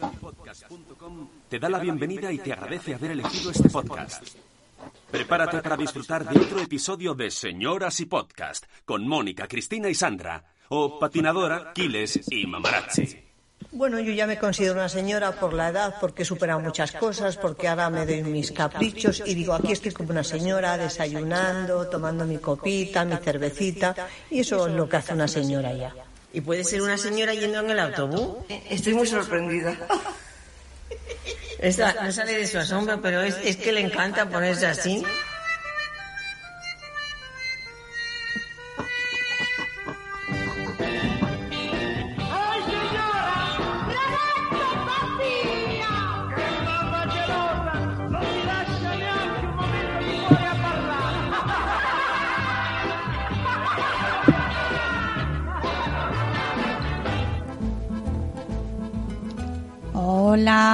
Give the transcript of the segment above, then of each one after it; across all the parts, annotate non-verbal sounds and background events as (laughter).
Nacionpodcast.com te da la bienvenida y te agradece haber elegido este podcast. Prepárate para disfrutar de otro episodio de Señoras y Podcast con Mónica, Cristina y Sandra, o Patinadora, Quiles y Mamarazzi. Bueno, yo ya me considero una señora por la edad, porque he superado muchas cosas, porque ahora me doy mis caprichos y digo, aquí estoy como una señora desayunando, tomando mi copita, mi cervecita, y eso es lo que hace una señora ya. ¿Y puede ser una señora yendo en el autobús? Estoy muy sorprendida. Esta (laughs) no sale de su asombro, pero es, es que le encanta ponerse así.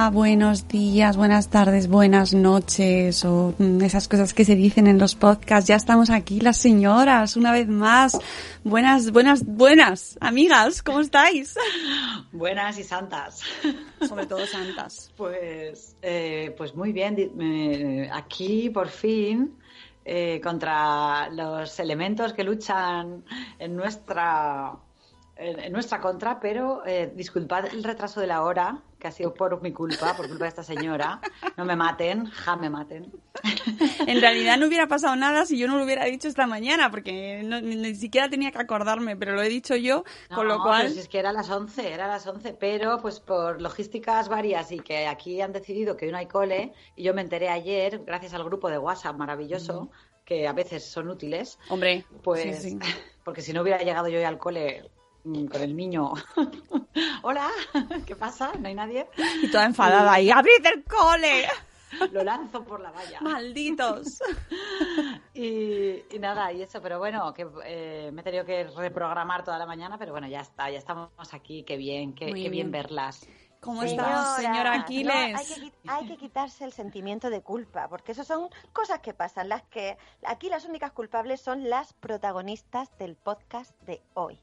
Hola, buenos días, buenas tardes, buenas noches o mm, esas cosas que se dicen en los podcasts. Ya estamos aquí las señoras una vez más. Buenas, buenas, buenas amigas, ¿cómo estáis? (laughs) Buenas y santas. (laughs) Sobre todo santas. Pues, eh, pues muy bien. eh, aquí por fin eh, contra los elementos que luchan en nuestra en, en nuestra contra, pero eh, disculpad el retraso de la hora, que ha sido por mi culpa, por culpa de esta señora. No me maten, ja me maten. (laughs) En realidad no hubiera pasado nada si yo no lo hubiera dicho esta mañana, porque no- ni, ni siquiera tenía que acordarme, pero lo he dicho yo, con lo No, cual... si es que era las 11, era las 11, pero pues por logísticas varias y que aquí han decidido que hoy no hay cole, y yo me enteré ayer, gracias al grupo de WhatsApp maravilloso, que a veces son útiles, Hombre, pues sí, sí. (laughs) porque si no hubiera llegado yo al cole mm, con el niño, (laughs) hola, (laughs) ¿qué pasa? ¿No hay nadie? Y toda enfadada ahí, ¡abrid el cole! (laughs) Lo lanzo por la valla. ¡Malditos! Y, y nada, y eso, pero bueno, que eh, me he tenido que reprogramar toda la mañana, pero bueno, ya está, ya estamos aquí, qué bien, qué, bien bien. verlas. ¿Cómo estás, señora No, Aquiles? hay, que, hay que quitarse el sentimiento de culpa, porque eso son cosas que pasan. Las que aquí las únicas culpables son las protagonistas del podcast de hoy.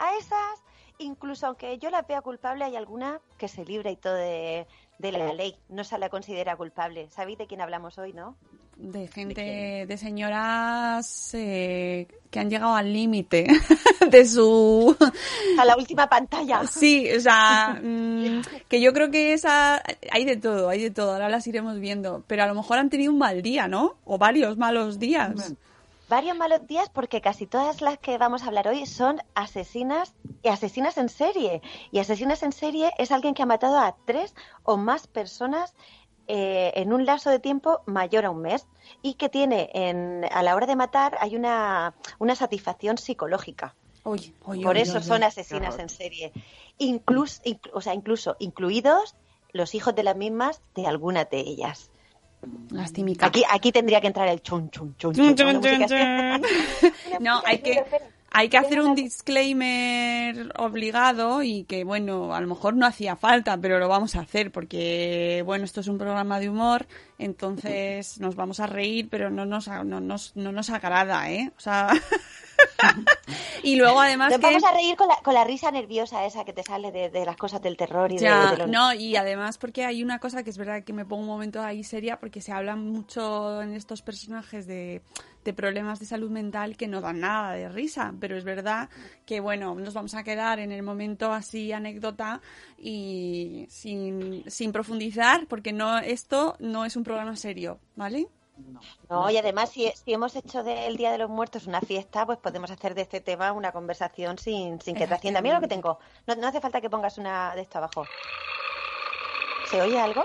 A esas, incluso aunque yo la vea culpable, hay alguna que se libra y todo de, de la ley. No se la considera culpable. ¿Sabéis de quién hablamos hoy, no? de gente, de señoras eh, que han llegado al límite (laughs) de su... A la última pantalla. Sí, o sea, (laughs) mm, que yo creo que esa... Hay de todo, hay de todo, ahora las iremos viendo, pero a lo mejor han tenido un mal día, ¿no? O varios malos días. Varios malos días porque casi todas las que vamos a hablar hoy son asesinas y asesinas en serie. Y asesinas en serie es alguien que ha matado a tres o más personas eh, en un lapso de tiempo mayor a un mes y que tiene en, a la hora de matar hay una, una satisfacción psicológica. Oye, oye, Por eso son asesinas en serie. Inclus, inclu- o sea, incluso incluidos los hijos de las mismas de algunas de ellas. Lastimica. Aquí, aquí tendría que entrar el chun chun chun. Chun, chun, chun. No, hay que, hay que hacer un disclaimer obligado y que, bueno, a lo mejor no hacía falta, pero lo vamos a hacer porque, bueno, esto es un programa de humor, entonces nos vamos a reír, pero no nos, no nos, no nos agrada, ¿eh? O sea... (laughs) (laughs) y luego además Nos que... vamos a reír con la, con la risa nerviosa esa que te sale de, de las cosas del terror y de- Ya, de, lo- no, y además porque hay una cosa que es verdad que me pongo un momento ahí seria porque se habla mucho en estos personajes de, de problemas de salud mental que no dan nada de risa, pero es verdad que bueno, nos vamos a quedar en el momento así anécdota y sin, sin profundizar porque no esto no es un programa serio, ¿vale? No, y además, si, si hemos hecho del Día de los Muertos una fiesta, pues podemos hacer de este tema una conversación sin, sin que trascienda. Mira lo que tengo. No, no hace falta que pongas una de esto abajo. ¿Se oye algo?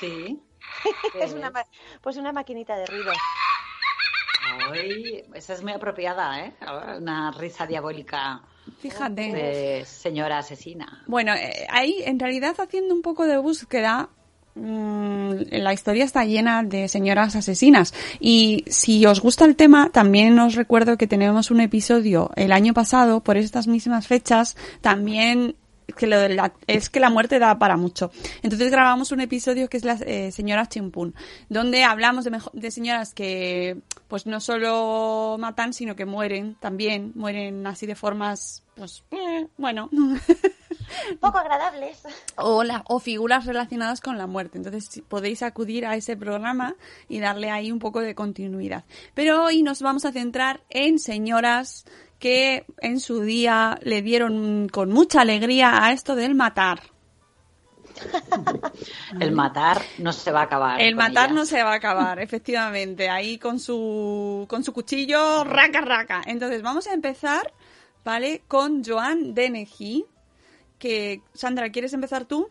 Sí. (laughs) es una, ma- pues una maquinita de ruido. Ay, esa es muy apropiada, ¿eh? Una risa diabólica Fíjate. de señora asesina. Bueno, eh, ahí en realidad haciendo un poco de búsqueda, la historia está llena de señoras asesinas. Y si os gusta el tema, también os recuerdo que tenemos un episodio el año pasado, por estas mismas fechas, también que es que la muerte da para mucho. Entonces grabamos un episodio que es las eh, señoras chimpún, donde hablamos de, de señoras que pues no solo matan, sino que mueren también, mueren así de formas, pues, eh, bueno, (laughs) poco agradables. o, la- o figuras relacionadas con la muerte. Entonces podéis acudir a ese programa y darle ahí un poco de continuidad. Pero hoy nos vamos a centrar en señoras que en su día le dieron con mucha alegría a esto del matar. (laughs) El matar no se va a acabar. El matar no se va a acabar, efectivamente. Ahí con su, con su cuchillo, raca, raca. Entonces, vamos a empezar, ¿vale? Con Joan Dennehy. Que, Sandra, ¿quieres empezar tú?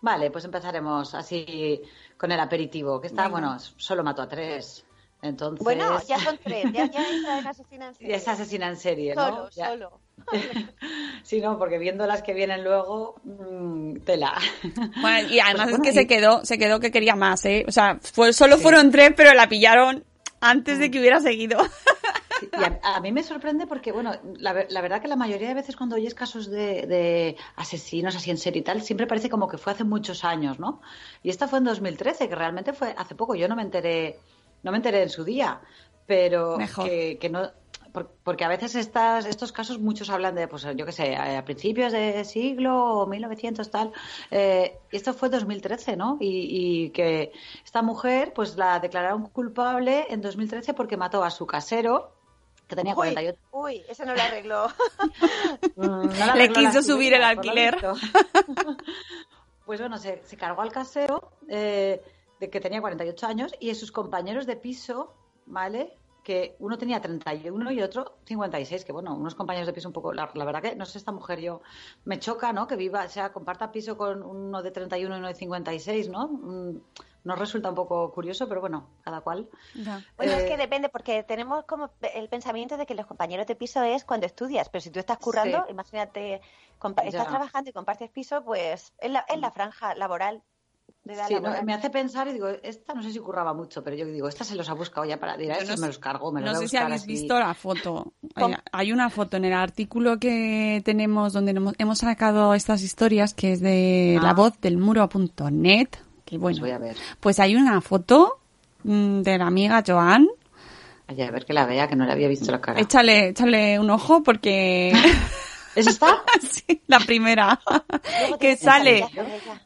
Vale, pues empezaremos así con el aperitivo, que está, bueno, solo mató a tres. Entonces. Bueno, ya son tres, ya, ya (laughs) en asesina en serie. es asesina en serie, ¿no? Solo, Ya- solo. (laughs) Sí, no, porque viendo las que vienen luego, mm, tela. Bueno, y (laughs) además Pues es que y- se quedó, se quedó que quería más, ¿eh? O sea, fue, solo fueron tres, pero la pillaron antes Mm. de que hubiera seguido. (laughs) Y a, a mí me sorprende porque, bueno, la, la verdad que la mayoría de veces cuando oyes casos de, de asesinos así en serie y tal, siempre parece como que fue hace muchos años, ¿no? Y esta fue en 2013, que realmente fue hace poco. Yo no me enteré, no me enteré en su día, pero Mejor. que, que no. Por- Porque a veces estas, estos casos muchos hablan de, pues yo qué sé, a principios de siglo o 1900 tal. Eh, y esto fue 2013, ¿no? Y, y que esta mujer, pues la declararon culpable en 2013 porque mató a su casero, que tenía Uy, 48 uy, eso no lo arregló. (laughs) Mm, Le arregló quiso subir el alquiler. (laughs) pues bueno, se, se cargó al casero, eh, de que tenía 48 años, y sus compañeros de piso, ¿vale? Que uno tenía 31 y otro 56, que bueno, unos compañeros de piso un poco, la, la verdad que no sé, esta mujer yo me choca, ¿no? Que viva, o sea, comparta piso con uno de 31 y uno de 56, ¿no? Mm, Nos resulta un poco curioso, pero bueno, cada cual. Bueno, es Eh, que depende, porque tenemos como el pensamiento de que los compañeros de piso es cuando estudias, pero si tú estás currando, Sí. imagínate, estás Ya. trabajando y compartes piso, pues es la, es la franja laboral. De edad Sí, no, laboral. me hace pensar y digo, esta no sé si curraba mucho, pero yo digo, esta se los ha buscado ya para dirá, estos no me sé- los cargo, me los No sé si habéis así". visto la foto. Hay, una foto en el artículo que tenemos donde hemos, sacado estas historias, que es de Ah. la voz del muro.net. Que Pues bueno, voy a ver. pues hay una foto mm, de la amiga Joan. Ay, a ver que la vea, que no le había visto la cara. Échale, échale un ojo porque (laughs) ¿Es esta? (laughs) sí, la primera (laughs) que sale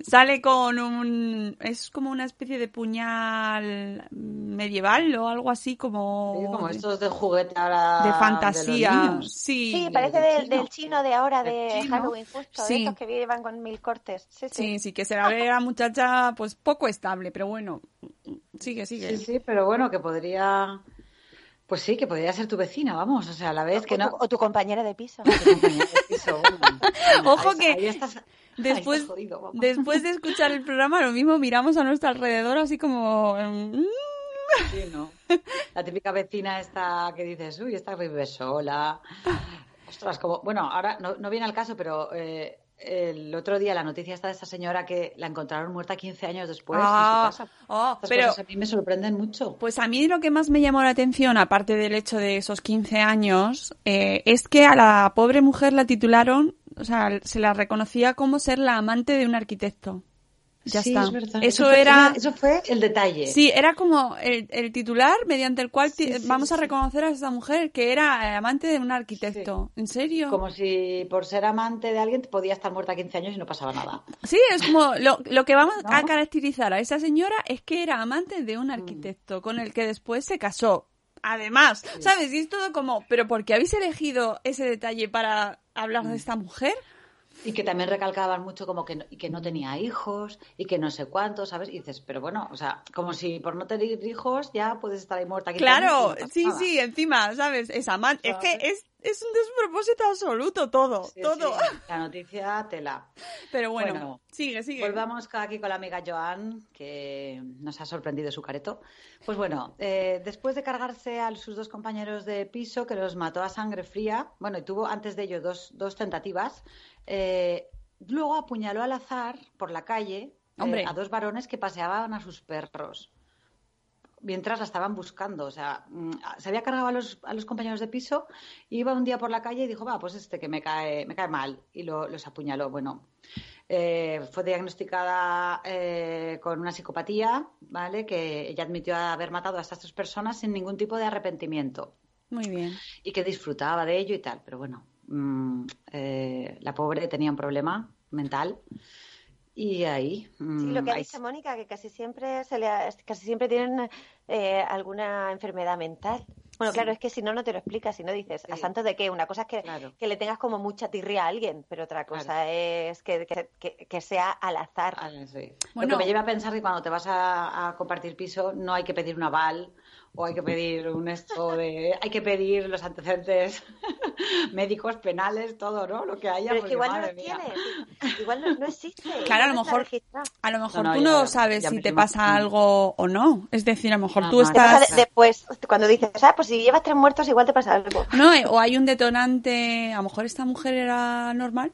sale con un es como una especie de puñal medieval o algo así como, Sí, como estos de juguete ahora. de fantasía. niños. sí, Sí, parece del del, chino. de ahora, de chino. Halloween, justo, Sí. de estos que llevan con mil cortes. Sí, sí. Sí, sí, que se la ve a la muchacha pues poco estable, pero bueno, sigue, sigue. Sí, sí, pero bueno, que podría. Pues sí, que podría ser tu vecina, vamos. O sea, a la vez que o, no. tu, o tu compañera de piso. Tu compañera de piso, bueno. (laughs) Ojo Ahí- que ahí estás- ahí Después, jodido, después de escuchar el programa, lo mismo miramos a nuestro alrededor así como... mm, Sí, ¿no? La típica vecina esta que dices, uy, esta vive sola. Ostras, como, bueno, ahora no, no viene al caso, pero eh, el otro día la noticia está de esta señora que la encontraron muerta 15 años después Ah, en su casa. oh, Estas pero cosas a mí me sorprenden mucho. pues a mí lo que más me llamó la atención, aparte del hecho de esos 15 años, eh, es que a la pobre mujer la titularon, o sea, se la reconocía como ser la amante de un arquitecto. Ya sí, está. es verdad. Eso fue- era... Eso fue el detalle. Sí, era como el, el titular mediante el cual ti- Sí, sí, vamos a reconocer a esa mujer que era eh, amante de un arquitecto. ¿En serio? Como si por ser amante de alguien podía estar muerta 15 años y no pasaba nada. Sí, es como lo, lo que vamos (laughs) ¿No? a caracterizar a esa señora es que era amante de Mm. un arquitecto con el que después se casó. Además, ¿sabes? Y es todo como, pero ¿por qué habéis elegido ese detalle para hablar Mm. de esta mujer? Y que también recalcaban mucho como que no, y que no tenía hijos y que no sé cuántos, ¿sabes? Y dices, pero bueno, o sea, como si por no tener hijos ya puedes estar ahí muerta. 15 años y Claro, sí, sí, encima, ¿sabes? Es amante. Es que es, es un despropósito absoluto todo, Sí, todo. sí, (laughs) La noticia tela. Pero bueno, Bueno, sigue, sigue. Volvamos aquí con la amiga Joan, que nos ha sorprendido su careto. Pues bueno, eh, después de cargarse a sus dos compañeros de piso, que los mató a sangre fría, bueno, y tuvo antes de ello dos, dos tentativas, eh, luego apuñaló al azar por la calle eh, a dos varones que paseaban a sus perros mientras la estaban buscando. O sea, mm, se había cargado a los, a los compañeros de piso, iba un día por la calle y dijo, va, pues este que me cae, me cae mal. Y lo- los apuñaló. Bueno, eh, fue diagnosticada eh, con una psicopatía, ¿vale? Que ella admitió haber matado a estas tres personas sin ningún tipo de arrepentimiento Muy bien. y que disfrutaba de ello y tal. Pero bueno, mm, eh, La pobre tenía un problema mental y ahí. Sí, mm, lo que ha ahí dicho Mónica, que casi siempre se le ha- casi siempre tienen eh, alguna enfermedad mental. Bueno, claro, es que si no, no te lo explicas, si no dices, ¿a santo de qué? Una cosa es que, Claro. que le tengas como mucha tirria a alguien, pero otra cosa es que, que- que- que sea al azar. Ah, sí. Bueno. Lo que me lleva a pensar que cuando te vas a, a compartir piso no hay que pedir un aval o hay que pedir un esto de... Hay que pedir los antecedentes (laughs) médicos, penales, todo, ¿no? Lo que haya. Pero es que porque, igual no mía. tienes, igual no, no existe. Claro, a lo mejor-. A lo mejor No, no, tú no ya sabes si te imagino. pasa algo o no. Es decir, a lo mejor No, tú estás... de- después, cuando dices, ah, pues si llevas tres muertos, igual te pasa algo. No, eh, o hay un detonante, a lo mejor esta mujer era normal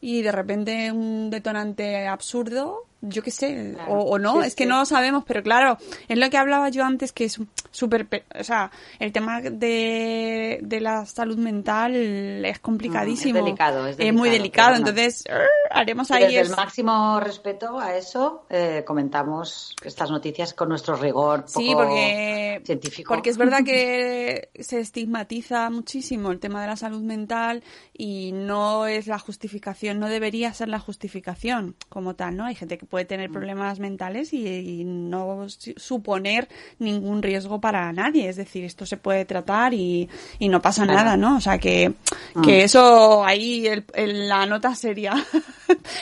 y de repente un detonante absurdo, yo qué sé, Claro. o, o no, Sí, es que sí. no lo sabemos, pero claro, es lo que hablaba yo antes que es súper, pe- o sea, el tema de, de la salud mental es complicadísimo. Mm, es delicado, es muy delicado, delicado, pero bueno. entonces er, haremos ahí Desde es- el máximo respeto a eso, eh, comentamos estas noticias con nuestro rigor Sí, poco porque, científico. porque es verdad que (laughs) se estigmatiza muchísimo el tema de la salud mental y no es la justificación, no debería ser la justificación como tal, ¿no? Hay gente que puede Mm. tener problemas mentales y, y no su- suponer ningún riesgo para nadie, es decir, esto se puede tratar y, y no pasa Claro. nada, ¿no? O sea que, Mm. que eso ahí, el, el- la nota seria, (laughs)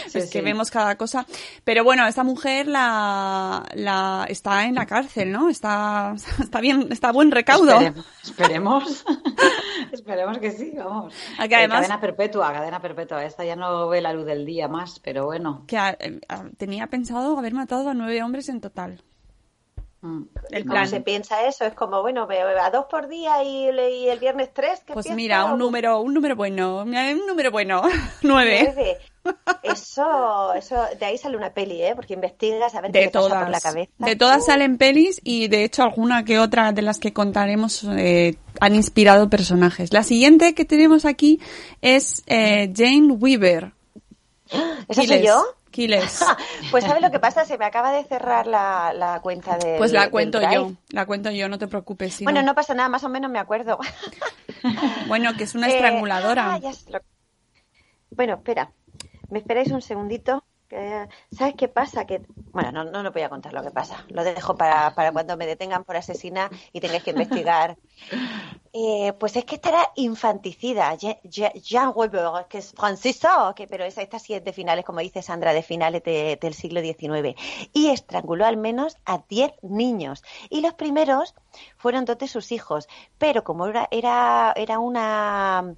Sí, es que sí. vemos cada cosa. Pero bueno, esta mujer la, la está en la cárcel, ¿no? Está, (laughs) está bien, está a buen recaudo. Esperemos, esperemos, (laughs) esperemos que sí, vamos. Ah, Eh, cadena perpetua, cadena perpetua. Esta ya no ve la luz del día más, pero bueno. Que a- a- tenía pensado haber matado a nueve hombres en total. mm, El ¿Cómo plan. se piensa eso? Es como, bueno, a dos por día y, le- y el viernes tres. ¿qué Pues mira, un número, un número bueno, un número bueno, (laughs) nueve. Eso, eso, de ahí sale una peli, ¿eh? Porque investigas a ver qué De te pasa todas, por la cabeza. de todas salen pelis y de hecho alguna que otra de las que contaremos eh, han inspirado personajes. La siguiente que tenemos aquí es eh, Jane Weaver. ¿Esa soy yo? Quiles. (laughs) Pues ¿sabes lo que pasa? Se me acaba de cerrar la, la cuenta de. Pues la cuento yo, la cuento yo, no te preocupes. si Bueno, no- no pasa nada, más o menos me acuerdo. (laughs) Bueno, que es una (laughs) Eh, estranguladora. ah, ya sé lo- Bueno, espera. ¿Me esperáis un segundito? ¿Sabes qué pasa? Que Bueno, no, no, no voy a contar lo que pasa. Lo dejo para, para cuando me detengan por asesina y tengáis que investigar. Eh, pues es que esta era infanticida. Je- Je- Jean Weber, que es francesa, que, pero esa, esta sí de finales, como dice Sandra, de finales de- del siglo XIX. Y estranguló al menos a 10 niños. Y los primeros fueron dos de sus hijos. Pero como era, era, era una,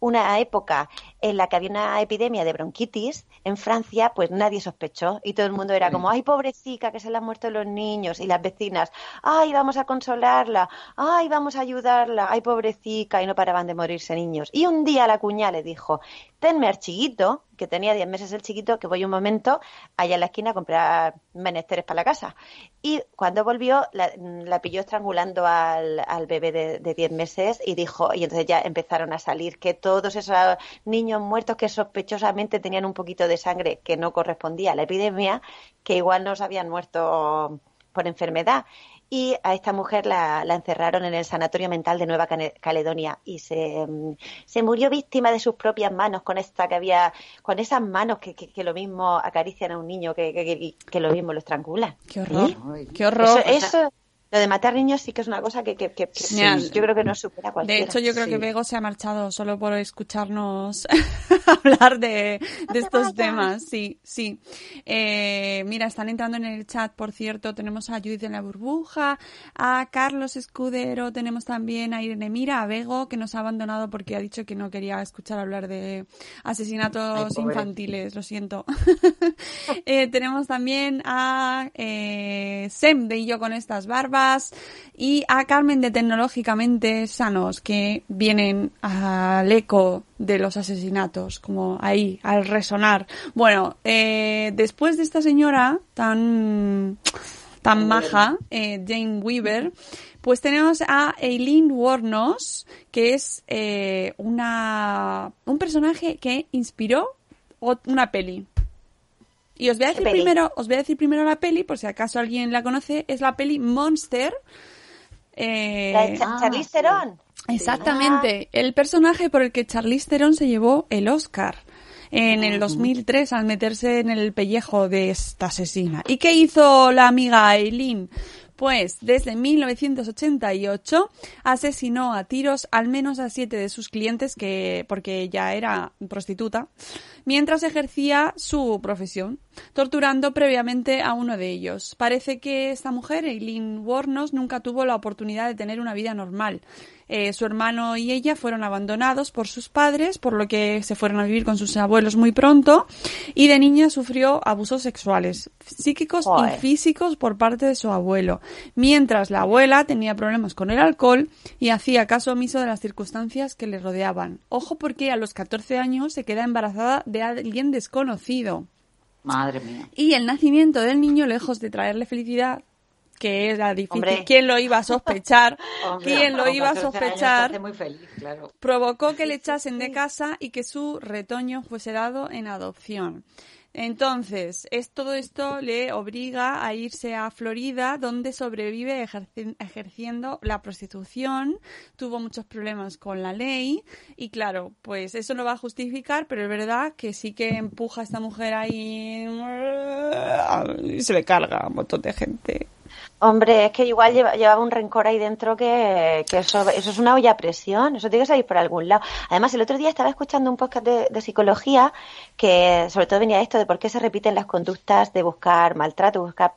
una época en la que había una epidemia de bronquitis en Francia, pues nadie sospechó. Y todo el mundo era como, ay, pobrecita, que se le han muerto los niños. Y las vecinas, ay, vamos a consolarla, ay, vamos a ayudarla, ay, pobrecita. Y no paraban de morirse niños. Y un día la cuñada le dijo, tenme al chiquito, que tenía 10 meses el chiquito, que voy un momento allá en la esquina a comprar menesteres para la casa. Y cuando volvió, la, pilló estrangulando al, al bebé de, de 10 meses y dijo, y entonces ya empezaron a salir que todos esos niños muertos que sospechosamente tenían un poquito de sangre que no correspondía a la epidemia, que igual no se habían muerto por enfermedad. Y a esta mujer la, la encerraron en el Sanatorio Mental de Nueva Caledonia y se, mm, se murió víctima de sus propias manos con esta que había, con esas manos que, que, que lo mismo acarician a un niño que, que, que- que lo mismo lo estrangulan. Qué horror, qué horror. Eso, eso, lo de matar niños sí que es una cosa que, que, que- yo creo que no supera De cualquiera. hecho, yo creo Sí. que Bego se ha marchado solo por escucharnos (laughs) hablar de, de estos temas. Sí, sí. Eh, mira, están entrando en el chat, por cierto. Tenemos a Judith en la burbuja, a Carlos Escudero, tenemos también a Irene Mira, a Bego, que nos ha abandonado porque ha dicho que no quería escuchar hablar de asesinatos Ay, infantiles. Lo siento. (laughs) Eh, tenemos también a eh, Sem de Y yo con estas barbas y a Carmen de Tecnológicamente Sanos que vienen al eco de los asesinatos, como ahí, al resonar. Bueno, eh, después de esta señora tan tan maja, eh, Jane Weaver, pues tenemos a Eileen Warnos, que es eh, una un personaje que inspiró una peli. Y os voy a ¿Qué decir peli? primero, os voy a decir primero la peli, por si acaso alguien la conoce, es la peli Monster. Eh, La de Cha- Ah, Charlize. Theron. Exactamente, el personaje por el que Charlize Theron se llevó el Oscar. en el 2003 al meterse en el pellejo de esta asesina. ¿Y qué hizo la amiga Eileen? Pues desde 1988 asesinó a tiros al menos a siete de sus clientes que, porque ella era prostituta, mientras ejercía su profesión, torturando previamente a uno de ellos. Parece que esta mujer, Eileen Warnos, nunca tuvo la oportunidad de tener una vida normal. Eh, su hermano y ella fueron abandonados por sus padres, por lo que se fueron a vivir con sus abuelos muy pronto, y de niña sufrió abusos sexuales, psíquicos y físicos por parte de su abuelo, mientras la abuela tenía problemas con el alcohol y hacía caso omiso de las circunstancias que le rodeaban. Ojo porque a los 14 años se queda embarazada de alguien desconocido. Madre mía. Y el nacimiento del niño, lejos de traerle felicidad, que era difícil, Hombre. ¿quién lo iba a sospechar? (laughs) Hombre, ¿Quién lo iba a 14 años te sospechar? hace muy feliz, claro. provocó que le echasen de casa y que su retoño fuese dado en adopción. Entonces, es, todo esto le obliga a irse a Florida, donde sobrevive ejerci- ejerciendo la prostitución. Tuvo muchos problemas con la ley y, claro, pues eso no va a justificar, pero es verdad que sí que empuja a esta mujer ahí y se le carga a un montón de gente. Hombre, es que igual lleva- llevaba un rencor ahí dentro que, que eso, eso es una olla a presión, eso tiene que salir por algún lado. Además, el otro día estaba escuchando un podcast de, de psicología que sobre todo venía esto de por qué se repiten las conductas de buscar maltrato, buscar...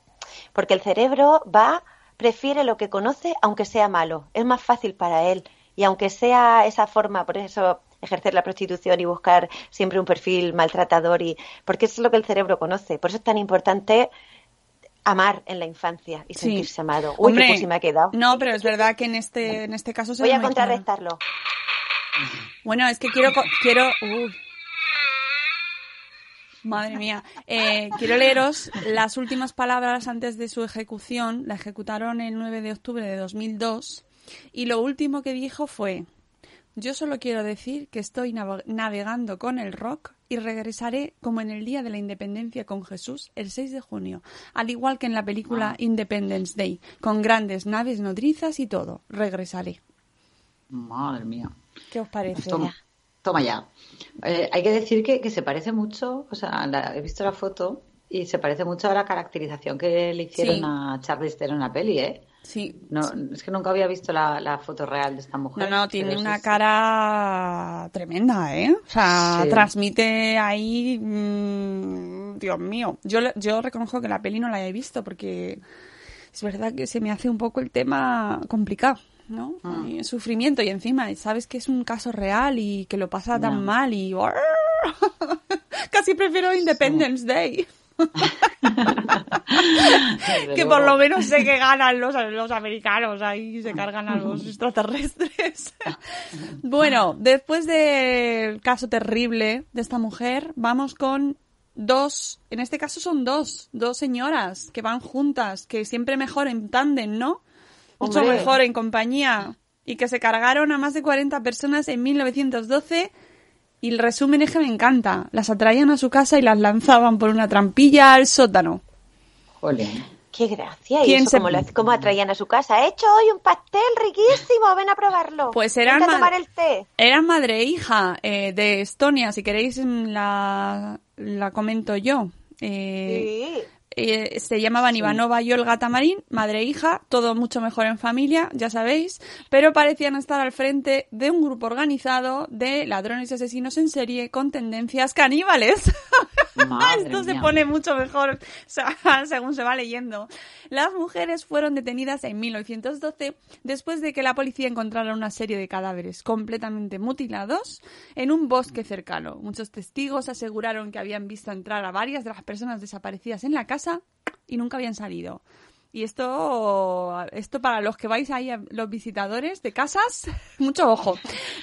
Porque el cerebro va, prefiere lo que conoce aunque sea malo, es más fácil para él. Y aunque sea esa forma, por eso ejercer la prostitución y buscar siempre un perfil maltratador y porque eso es lo que el cerebro conoce. Por eso es tan importante amar en la infancia y Sí. sentirse amado. Uy, Hombre, qué me ha quedado. No, pero es verdad que en este, en este caso se Voy a contrarrestarlo. Bueno, es que quiero, quiero, uy. Madre mía. Eh, quiero leeros las últimas palabras antes de su ejecución. La ejecutaron el 9 de octubre de 2002 y lo último que dijo fue, yo solo quiero decir que estoy nav- navegando con el rock y regresaré como en el día de la independencia con Jesús el 6 de junio, al igual que en la película Independence Day, con grandes naves nodrizas y todo. Regresaré. Madre mía. ¿Qué os parece? Toma, toma ya. Eh, hay que decir que, que se parece mucho, o sea, la- he visto la foto y se parece mucho a la caracterización que le hicieron Sí. a Charlize Theron en la peli, ¿eh? Sí, No, es que nunca había visto la, la foto real de esta No, mujer. no, tiene pero una cara tremenda, ¿eh? O sea, Sí. transmite ahí, mm, Dios mío. Yo, yo reconozco que la peli no la he visto porque es verdad que se me hace un poco el tema complicado, ¿no? Ah. Y el sufrimiento y encima sabes que es un caso real y que lo pasa tan mal y (laughs) casi prefiero Independence Day. Que por lo menos sé que ganan los, los americanos ahí se cargan a los extraterrestres. (laughs) bueno, después del caso terrible de esta mujer, vamos con dos, en este caso son dos, dos señoras que van juntas, que siempre mejor en tándem, ¿no? Mucho Hombre. mejor en compañía. Y que se cargaron a más de 40 personas en 1912 y el resumen es que me encanta. Las atraían a su casa y las lanzaban por una trampilla al sótano. Jolín. Qué gracia. ¿Y ¿Quién eso se- cómo, lo, cómo atraían a su casa? He hecho hoy un pastel riquísimo, ven a probarlo. Pues eran Vente a ma- tomar el té. Eran madre e hija eh, de Estonia, si queréis la, la comento yo. Eh, Sí. Eh, se llamaban Ivanova y Olga Tamarín, madre e hija, todo mucho mejor en familia, ya sabéis, pero parecían estar al frente de un grupo organizado de ladrones y asesinos en serie con tendencias caníbales. (laughs) Madre (laughs) Esto se pone mucho mejor o sea, (laughs) según se va leyendo. Las mujeres fueron detenidas en 1912 después de que la policía encontrara una serie de cadáveres completamente mutilados en un bosque cercano. Muchos testigos aseguraron que habían visto entrar a varias de las personas desaparecidas en la casa y nunca habían salido. Y esto, esto para los que vais ahí, los visitadores de casas, (laughs) mucho ojo.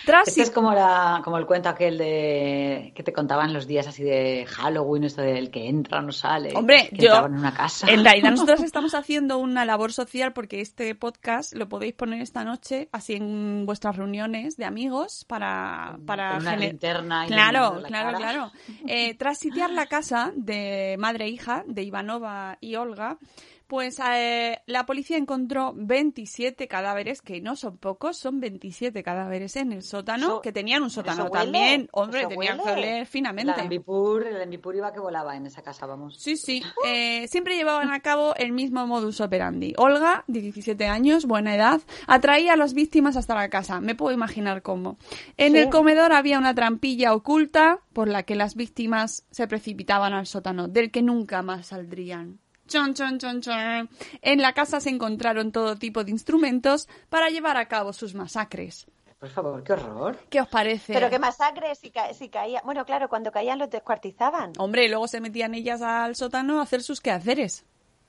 Tras Este es como, la, como el cuento aquel de que te contaban los días así de Halloween, esto del que entra o no sale. Hombre, que yo. en una casa. En realidad, (laughs) nosotros estamos haciendo una labor social porque este podcast lo podéis poner esta noche, así en vuestras reuniones de amigos, para. para una gener- linterna Claro, la claro, cara. claro. (laughs) Eh, tras sitiar la casa de madre e hija, de Ivanova y Olga, Pues eh, la policía encontró 27 cadáveres, que no son pocos, son 27 cadáveres en el sótano, que tenían un sótano también. Hombre, tenían que oler La finamente. El Envipur iba que volaba en esa casa, vamos. Sí, sí. Eh, siempre llevaban a cabo el mismo modus operandi. Olga, de 17 años, buena edad, atraía a las víctimas hasta la casa. Me puedo imaginar cómo. En Sí. el comedor había una trampilla oculta por la que las víctimas se precipitaban al sótano, del que nunca más saldrían. Chon, chon, chon, chon. En la casa se encontraron todo tipo de instrumentos para llevar a cabo sus masacres. Por favor, qué horror. ¿Qué os parece? Pero qué masacre si, ca- si caía. Bueno, claro, cuando caían los descuartizaban. Hombre, y luego se metían ellas al sótano a hacer sus quehaceres.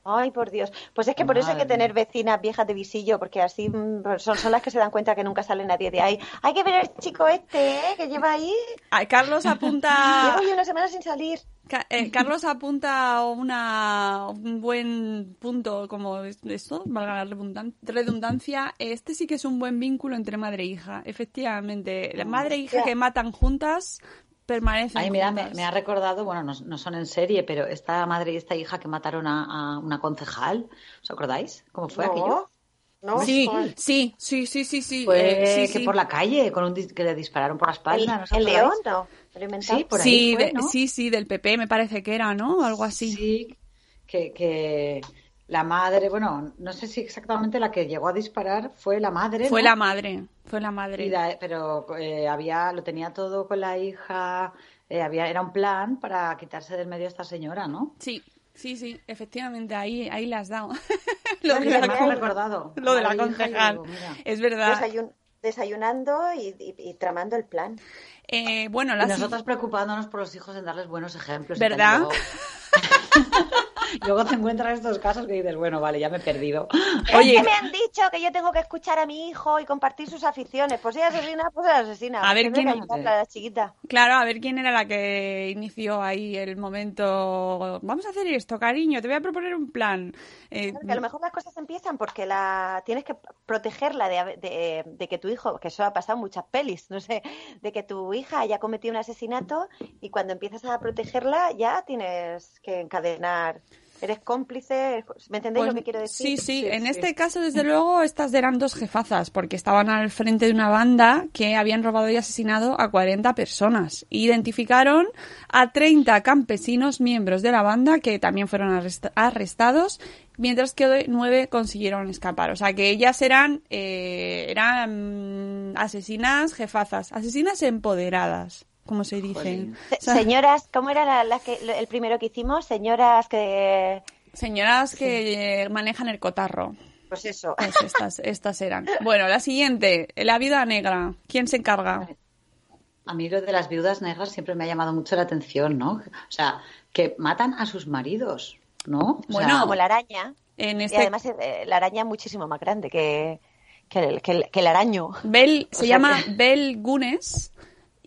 Ay, por Dios. Pues es que por eso hay que tener vecinas viejas de visillo, porque así mm, son, son las que se dan cuenta que nunca sale nadie de ahí. Hay que ver al chico este, ¿eh? que lleva ahí. Ah, Carlos apunta. (laughs) Llevo yo una semana sin salir. Eh, Carlos apunta una, un buen punto como es- esto, valga la redundan- redundancia. Este sí que es un buen vínculo entre madre e hija. Efectivamente, la madre e hija que matan juntas permanecen Ay, mira, me, me ha recordado, bueno, no, no son en serie, pero esta madre y esta hija que mataron a, a una concejal, ¿os acordáis? ¿Cómo fue aquello? No, Sí, sí, sí, sí, sí, sí. Fue eh, sí, que sí. por la calle, con un que le dispararon por la El, espalda, ¿no os el león, no. Sí, por ahí Sí, fue, de- ¿no? sí, sí, del PP me parece que era, ¿no? Algo así. Sí, que, que la madre, bueno, no sé si exactamente la que llegó a disparar fue la madre, Fue ¿no? la madre, fue la madre. Y la- pero eh, había, lo tenía todo con la hija, eh, había, era un plan para quitarse del medio a esta señora, ¿no? Sí, sí, sí, efectivamente, ahí, ahí la has dado. (laughs) lo de que la, me recordado. lo de la y concejal. Es verdad. Desayun- desayunando y, y- y tramando el plan. Eh, bueno, Y la nosotros preocupándonos por los hijos en darles buenos ejemplos. y ¿Verdad? (laughs) Luego, te encuentras estos casos que dices, bueno, vale, ya me he perdido. Oye, Es que me han dicho que yo tengo que escuchar a mi hijo y compartir sus aficiones. Pues si es asesina, pues es asesina. A ver quién- que ayudarla a la chiquita. Claro, a ver quién era la que inició ahí el momento. Vamos a hacer esto, cariño, te voy a proponer un plan. Eh, Porque a lo mejor las cosas empiezan porque la tienes que protegerla de, de- de que tu hijo, que eso ha pasado en muchas pelis, (laughs) no sé, de que tu hija haya cometido un asesinato y cuando empiezas a protegerla ya tienes que encadenar. Eres cómplice, ¿me entendéis pues, lo que quiero decir? Sí, sí, Sí, en sí. este caso, desde luego, estas eran dos jefazas, porque estaban al frente de una banda que habían robado y asesinado a 40 personas. Identificaron a 30 campesinos miembros de la banda que también fueron arrest- arrestados, mientras que nueve consiguieron escapar. O sea que ellas eran, eh, eran asesinas jefazas, asesinas empoderadas, como se dice. Jolín. Se- O sea, Señoras, ¿cómo era la, la que, el primero que hicimos? Señoras que... señoras que manejan el cotarro. Pues eso. Pues estas, estas eran. Bueno, la siguiente, la viuda negra. ¿Quién se encarga? A mí lo de las viudas negras siempre me ha llamado mucho la atención, ¿no? O sea, que matan a sus maridos, ¿no? O Bueno, sea, Como la araña. En Y este además eh, la araña es muchísimo más grande que, que, el, que, el, que el araño. Bell se sea llama que- Bell Gunes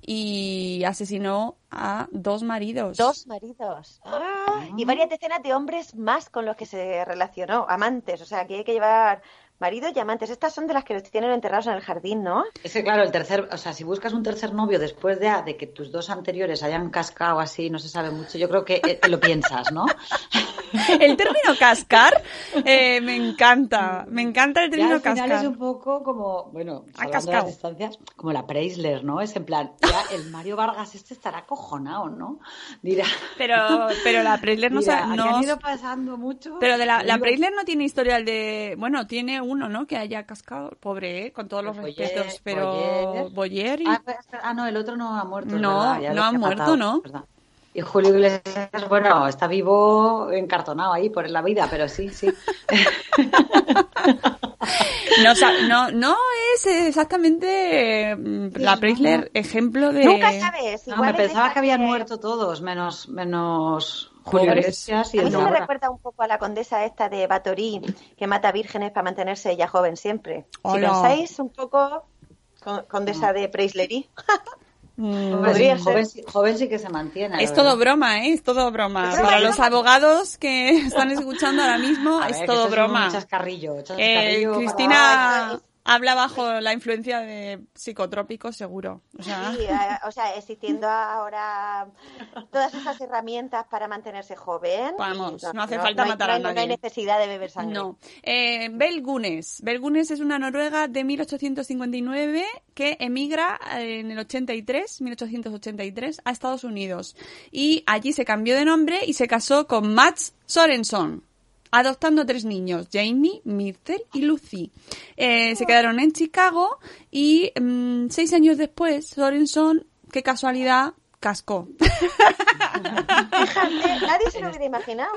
y asesinó a dos maridos. Dos maridos. Ah, y varias decenas de hombres más con los que se relacionó, amantes. O sea, que hay que llevar maridos y amantes. Estas son de las que los tienen enterrados en el jardín, ¿no? Es que claro, el tercer, o sea, si buscas un tercer novio después de, de que tus dos anteriores hayan cascado así, no se sabe mucho, yo creo que eh, lo piensas, ¿no? (laughs) El término cascar eh, me encanta. Me encanta el Ya término al final cascar. es un poco como, bueno, Ha salvando cascado. las distancias, como la Preisler, ¿no? Es en plan, ya el Mario Vargas este estará acojonado, ¿no? Dirá, Pero, pero la Preisler no, dirá, no- han ido pasando mucho. Pero de la, la Preisler no tiene historial de. Bueno, tiene uno, ¿no? Que haya cascado. Pobre, ¿eh? Con todos los Boyer, respetos. Pero. Boyer. Boyer y. Ah, pues, ah, no, el otro no ha muerto. No, ya no ha muerto, matado, ¿no? Y Julio Iglesias, bueno, está vivo encartonado ahí por la vida, pero sí, sí. (laughs) No, no, no es exactamente eh, la Preisler ejemplo de. Nunca sabes. No, me pensaba que habían muerto todos, menos, menos Julio Pobres. Iglesias y A mí se me recuerda un poco a la condesa esta de Batorí, que mata vírgenes para mantenerse ella joven siempre. Si Hola. pensáis un poco, con- condesa de Preislerí. (laughs) Mm, joven, sí- joven sí que se mantiene. Es todo broma, ¿eh? Es todo broma. Para los abogados que (laughs) están escuchando ahora mismo, ver, es todo esto es un broma. chascarrillo, Eh, chascarrillo Cristina, No, esto Habla bajo la influencia de psicotrópicos, seguro. O sea, Sí, eh, o sea, existiendo ahora todas esas herramientas para mantenerse joven. Vamos, no hace falta hay- matar no a hay- No hay nadie. necesidad de beber sangre. No. Eh, Bel Gunes. Bel Gunes es una noruega de 1859 que emigra eh, en el 83, 1883, a Estados Unidos. Y allí se cambió de nombre y se casó con Mats Sorenson. Adoptando tres niños, Jamie, Myrtle y Lucy. Eh, se quedaron en Chicago y mm, seis años después, Sorenson, qué casualidad, cascó. Fíjate, nadie se lo (laughs) hubiera imaginado.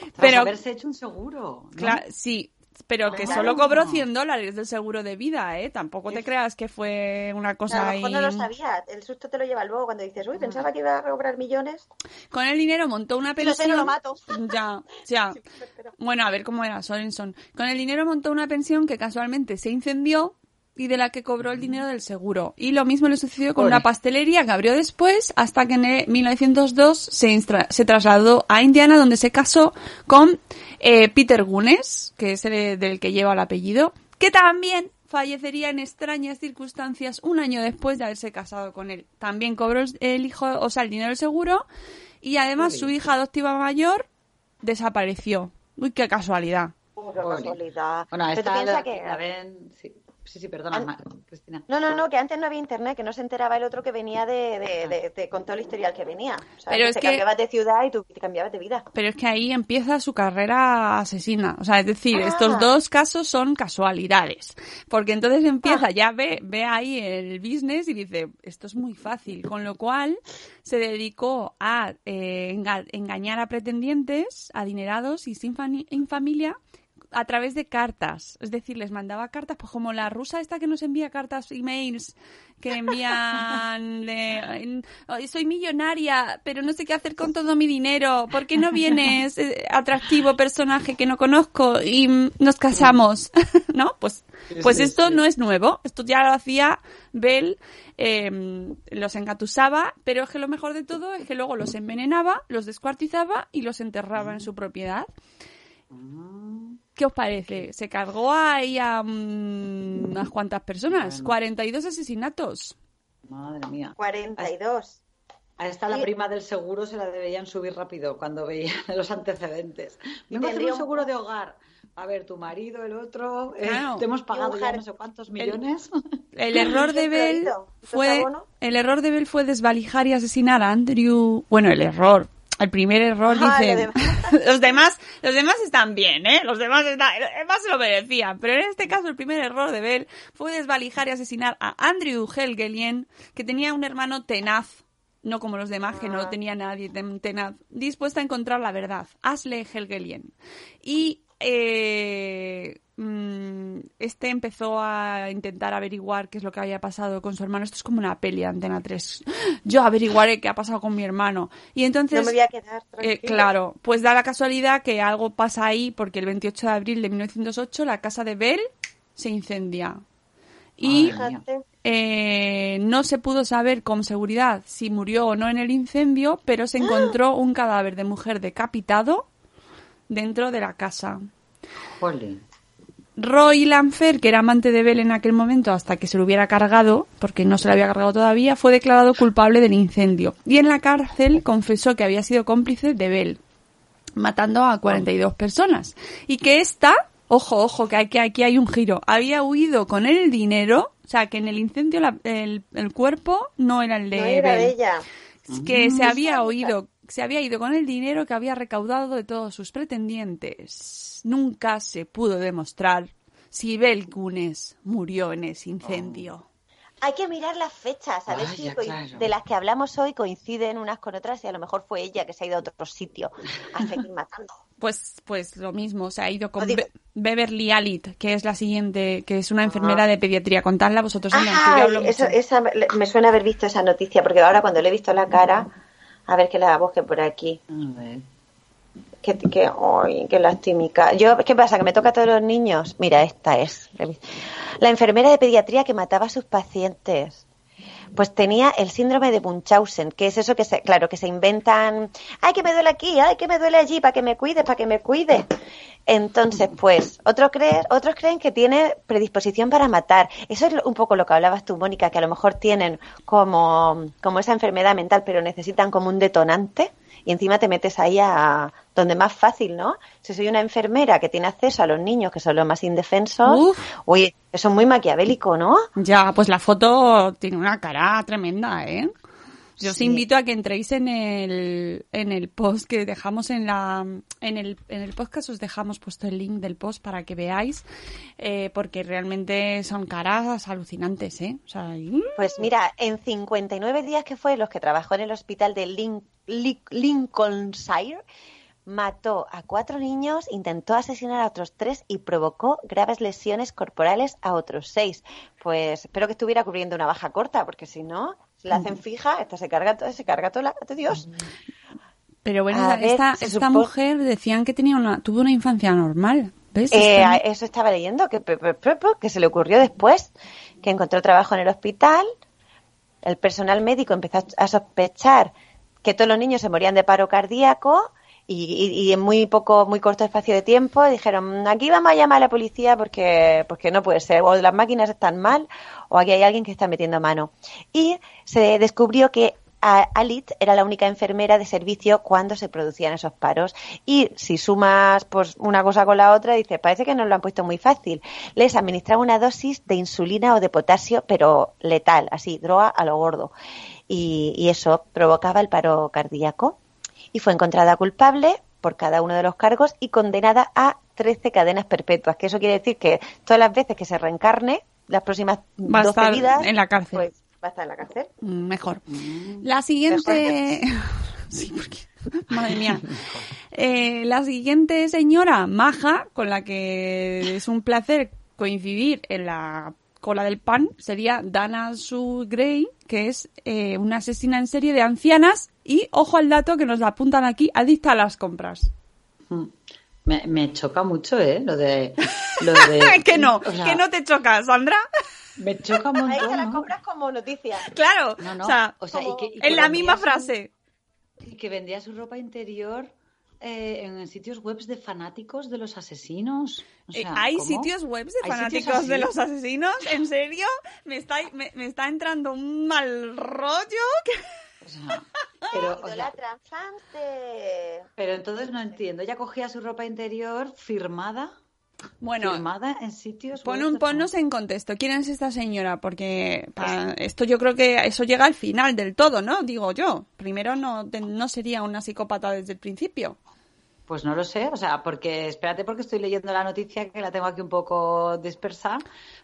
Tras Pero- haberse hecho un seguro. ¿no? Cla- sí, pero que solo cobró 100 dólares del seguro de vida, ¿eh? Tampoco te creas que fue una a cosa lo ahí... no lo sabía. El susto te lo lleva luego cuando dices, uy, pensaba que iba a cobrar millones. Con el dinero montó una Si lo sé, pensión... no lo mato. (laughs) Ya, ya. (laughs) Bueno, a ver cómo era Sorenson. Con el dinero montó una pensión que casualmente se incendió y de la que cobró el dinero del seguro. Y lo mismo le sucedió con una pastelería que abrió después hasta que en el 1902 se, instra- se trasladó a Indiana donde se casó con eh, Peter Gunes, que es el del que lleva el apellido, que también fallecería en extrañas circunstancias un año después de haberse casado con él. También cobró el- hijo, o sea, el dinero del seguro y además su hija adoptiva mayor desapareció. Uy, qué casualidad. Uy, qué Ole. casualidad. Bueno, Pero tú esta piensas la, que... la ven... Sí, sí, sí, perdona, An- Cristina. No, no, no, que antes no había internet, que no se enteraba el otro que venía de, de, de- de- con todo el historial que venía. O sea, Pero que es te que- cambiabas de ciudad y tú te cambiabas de vida. Pero es que ahí empieza su carrera asesina. O sea, es decir, Ah. estos dos casos son casualidades. Porque entonces empieza, ya ve, ve ahí el business y dice, esto es muy fácil. Con lo cual se dedicó a eh, enga- engañar a pretendientes, adinerados y sin, sin familia a través de cartas. Es decir, les mandaba cartas, pues como la rusa esta que nos envía cartas, emails, que envían de, en- "Ay, soy millonaria, pero no sé qué hacer con todo mi dinero. ¿Por qué no vienes, eh, atractivo personaje que no conozco y mm, nos casamos? (laughs) ¿No? Pues, pues esto no es nuevo. Esto ya lo hacía Bell, eh, los engatusaba, pero es que lo mejor de todo es que luego los envenenaba, los descuartizaba y los enterraba en su propiedad. ¿Qué os parece? Se cargó ahí a mm, unas cuantas personas. 42 asesinatos. Madre mía. 42. A esta la prima del seguro se la deberían subir rápido cuando veían (laughs) los antecedentes. Vengo a hacer un seguro de hogar. A ver, tu marido, el otro, eh, Claro. te hemos pagado ya no sé cuántos millones. (laughs) El error de ¿Qué Bell fue el error de Bell fue desvalijar y asesinar a Andrew. Bueno, el error. El primer error Ah, dice. (laughs) los demás, los demás están bien, ¿eh? Los demás están, los demás se lo merecían. Pero en este caso el primer error de Bell fue desvalijar y asesinar a Andrew Helgelien, que tenía un hermano tenaz. No como los demás, que no Ah. tenía nadie ten- tenaz, dispuesta a encontrar la verdad. Asle Helgelien. Y eh, mm, este empezó a intentar averiguar qué es lo que había pasado con su hermano. Esto es como una peli de Antena 3. (laughs) Yo averiguaré qué ha pasado con mi hermano. Y entonces... No me voy a quedar Eh, claro, pues da la casualidad que algo pasa ahí porque el 28 de abril de 1908 la casa de Bell se incendia. Y eh, no se pudo saber con seguridad si murió o no en el incendio, pero se encontró un cadáver de mujer decapitado dentro de la casa. Jolín. Roy Lanfer, que era amante de Bell en aquel momento hasta que se lo hubiera cargado, porque no se lo había cargado todavía, fue declarado culpable del incendio. Y en la cárcel confesó que había sido cómplice de Bell, matando a 42 personas. Y que esta, ojo, ojo, que aquí, aquí hay un giro, había huido con el dinero, o sea, que en el incendio la- el, el cuerpo no era el de No era Bell de ella. que se había oído, se había ido con el dinero que había recaudado de todos sus pretendientes. Nunca se pudo demostrar si Bel Gunes murió en ese incendio. Hay que mirar las fechas, a ver si claro. de las que hablamos hoy coinciden unas con otras y a lo mejor fue ella que se ha ido a otro sitio a seguir (laughs) matando. Pues, pues lo mismo, se ha ido con. Be- Beverly Alit, que es la siguiente, que es una enfermera de pediatría. Contadla vosotros. Ana, que yo Ay, hablo eso- esa, me suena haber visto esa noticia, porque ahora cuando le he visto la cara, a ver que la busque por aquí. A ver. Que, que, ay, qué lastimica. Yo, ¿Qué pasa? ¿Que me toca a todos los niños? Mira, esta es. La enfermera de pediatría que mataba a sus pacientes. Pues tenía el síndrome de Munchausen, que es eso que se, claro, que se inventan, ay, que me duele aquí, ay, que me duele allí, para que me cuides, para que me cuide. Entonces, pues, otros creen, otros creen que tiene predisposición para matar. Eso es un poco lo que hablabas tú, Mónica, que a lo mejor tienen como, como esa enfermedad mental, pero necesitan como un detonante. Y encima te metes ahí a donde más fácil, ¿no? Si soy una enfermera que tiene acceso a los niños, que son los más indefensos, Uf. oye, eso es muy maquiavélico, ¿no? Ya, pues la foto tiene una cara tremenda, ¿eh? Yo os invito a que entréis en el, en el post que dejamos en la en el, en el podcast os dejamos puesto el link del post para que veáis eh, porque realmente son caras alucinantes, ¿eh? O sea, y- Pues mira, en 59 días que fue los que trabajó en el hospital de Lin- Li- Lincolnshire, mató a cuatro niños, intentó asesinar a otros tres y provocó graves lesiones corporales a otros seis. Pues espero que estuviera cubriendo una baja corta, porque si no, si la hacen fija, esta se carga, todo- se carga toda la... ¡de Dios! Pero bueno, A esta, se esta supo- mujer decían que tenía una tuvo una infancia normal, ¿ves? Eh, a- eso estaba leyendo, que, se le ocurrió después, que encontró trabajo en el hospital, el personal médico empezó a- sospechar que todos los niños se morían de paro cardíaco y, y- y en muy poco, muy corto espacio de tiempo dijeron, aquí vamos a llamar a la policía porque, porque no puede ser, o las máquinas están mal, o aquí hay alguien que está metiendo mano. Y se descubrió que Alit era la única enfermera de servicio cuando se producían esos paros. Y si sumas pues, una cosa con la otra, dices, parece que nos lo han puesto muy fácil. Les administraba una dosis de insulina o de potasio, pero letal, así, droga a lo gordo. Y, y eso provocaba el paro cardíaco. Y fue encontrada culpable por cada uno de los cargos y condenada a 13 cadenas perpetuas. Que eso quiere decir que todas las veces que se reencarne, las próximas Va a 12 estar vidas, en la cárcel. pues va a estar en la cárcel. Mm, Mejor. La siguiente. (laughs) Sí, porque. Madre mía. Eh, la siguiente señora, Maja, con la que es un placer coincidir en la cola del pan, sería Dana Sue Gray, que es eh, una asesina en serie de ancianas y, ojo al dato que nos la apuntan aquí, adicta a las compras. Me, me choca mucho, ¿eh? Lo de... Lo (laughs) de que no, o sea, que no te choca, Sandra. Me choca un Ahí te la ¿no? compras como noticia. Claro, No, no, o sea, o sea, y que- y que en la misma su- frase. Y que vendía su ropa interior eh, en sitios web de fanáticos de los asesinos. O Eh, sea, ¿Hay ¿cómo? sitios web de ¿Hay sitios fanáticos de los asesinos? ¿En serio? ¿Me está, me, me está entrando un mal rollo? que- (laughs) O sea, pero, o sea, Idolatran fans de... pero entonces no entiendo. Ella cogía su ropa interior firmada, Bueno, firmada en sitios pon un, ponnos en contexto. ¿Quién es esta señora? Porque para esto yo creo que eso llega al final del todo, ¿no? Digo yo. Primero no, no sería una psicópata desde el principio. Pues no lo sé, o sea, porque espérate porque estoy leyendo la noticia que la tengo aquí un poco dispersa.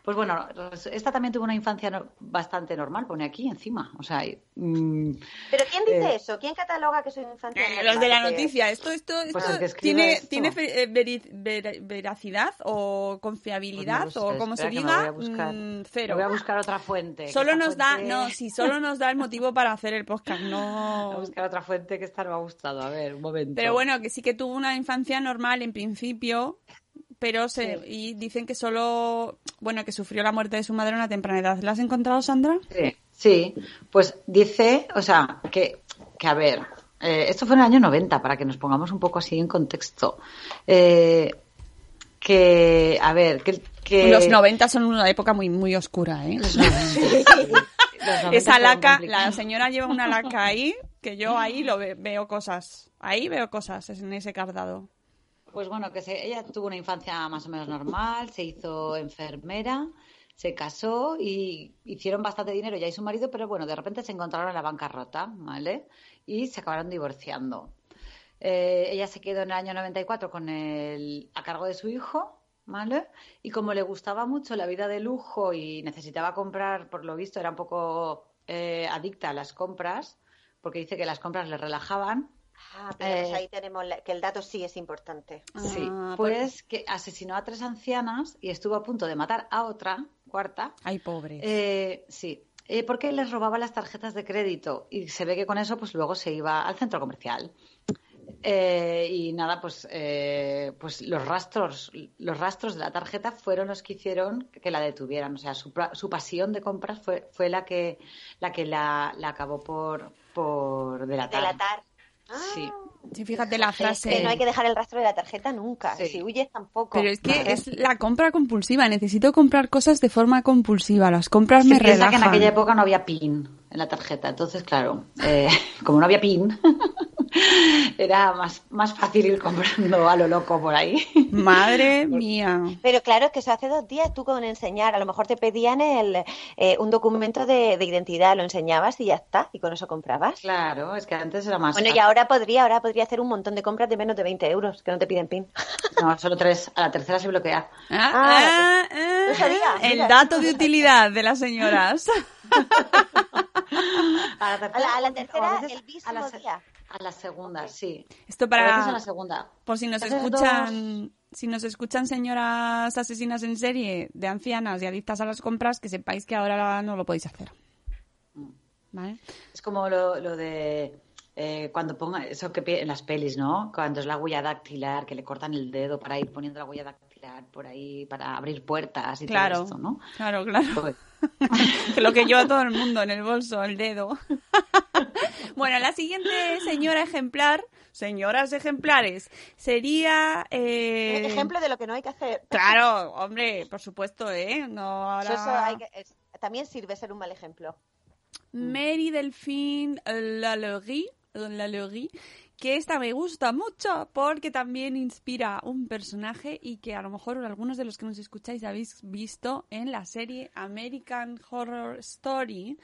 Pues bueno, esta también tuvo una infancia no- bastante normal, pone aquí encima. O sea, y, mm, ¿Pero quién dice Eh, eso? ¿Quién cataloga que soy infancia? Eh, normal? los de la noticia. ¿Esto, esto, esto Pues tiene, esto. tiene eh, ver- veracidad o confiabilidad pues no sé, o como se diga? buscar. Mm, cero. Voy a buscar otra fuente. Solo nos da, no, si solo nos da el motivo para hacer el podcast, Voy (laughs) a no. buscar otra fuente que esta no me ha gustado. A ver, un momento. Pero bueno, que sí que tuvo una infancia normal en principio, pero se y dicen que solo, bueno, que sufrió la muerte de su madre a una temprana edad. ¿La has encontrado, Sandra? Sí, sí. Pues dice, o sea, que, que a ver, eh, esto fue en el año 90, para que nos pongamos un poco así en contexto. Eh, que, a ver, que... que- Los 90 son una época muy muy oscura, ¿eh? Los 90, (laughs) sí. Los 90 Esa laca, la señora lleva una laca ahí, que yo ahí lo ve- veo cosas. Ahí veo cosas en ese cardado. Pues bueno, que se- ella tuvo una infancia más o menos normal, se hizo enfermera, se casó y hicieron bastante dinero ella y su marido, pero bueno, de repente se encontraron en la bancarrota, ¿vale? Y se acabaron divorciando. Eh, ella se quedó en el año 94 con el, a cargo de su hijo, ¿vale? Y como le gustaba mucho la vida de lujo y necesitaba comprar, por lo visto, era un poco eh, adicta a las compras, porque dice que las compras le relajaban, Ah, pero pues Eh, ahí tenemos la- que el dato sí es importante. Sí, Ah, pues que asesinó a tres ancianas y estuvo a punto de matar a otra, cuarta. Ay, pobre. Eh, sí, eh, porque les robaba las tarjetas de crédito y se ve que con eso pues luego se iba al centro comercial. Eh, y nada, pues, eh, pues los rastros, los rastros de la tarjeta fueron los que hicieron que la detuvieran. O sea, su, su pasión de compras fue, fue la que la que la, la acabó por, por delatar. Delatar. Sí. Sí, fíjate la Es frase. que no hay que dejar el rastro de la tarjeta nunca. Sí. Si huyes tampoco. Pero es que Vale. es la compra compulsiva. Necesito comprar cosas de forma compulsiva. Las compras me Sí, piensa que en relajan. aquella época no había pin en la tarjeta. Entonces, claro, eh, (laughs) como no había pin, (laughs) era más, más fácil ir comprando a lo loco por ahí. Madre (laughs) mía. Pero claro, es que eso hace dos días tú con enseñar, a lo mejor te pedían el, eh, un documento de, de identidad, lo enseñabas y ya está, y con eso comprabas. Claro, es que antes era más. Bueno, y ahora podría, ahora podría hacer un montón de compras de menos de 20 euros, que no te piden PIN. No, solo tres. A la tercera se bloquea. Ah, Ah, ah, el mira. dato de utilidad de las señoras. (laughs) A la A la, a la tercera, veces el mismo a la, día. A la segunda, sí. Esto A veces a para la segunda. por si nos Entonces, escuchan, si nos escuchan señoras asesinas en serie de ancianas y adictas a las compras, que sepáis que ahora no lo podéis hacer. ¿Vale? Es como lo, lo de eh, cuando ponga eso que en las pelis, ¿no? Cuando es la huella dactilar, que le cortan el dedo para ir poniendo la huella dactilar por ahí, para abrir puertas y Claro, todo esto, ¿no? claro, claro. Pues, Que (laughs) lo que lleva todo el mundo en el bolso, el dedo. (laughs) bueno, la siguiente señora ejemplar, señoras ejemplares, sería... eh, Ejemplo de lo que no hay que hacer. Claro, hombre, por supuesto, ¿eh? No, ahora... Eso, eso hay que- es- también sirve ser un mal ejemplo. Mary Delphine Lalaurie, que esta me gusta mucho porque también inspira un personaje y que a lo mejor algunos de los que nos escucháis habéis visto en la serie American Horror Story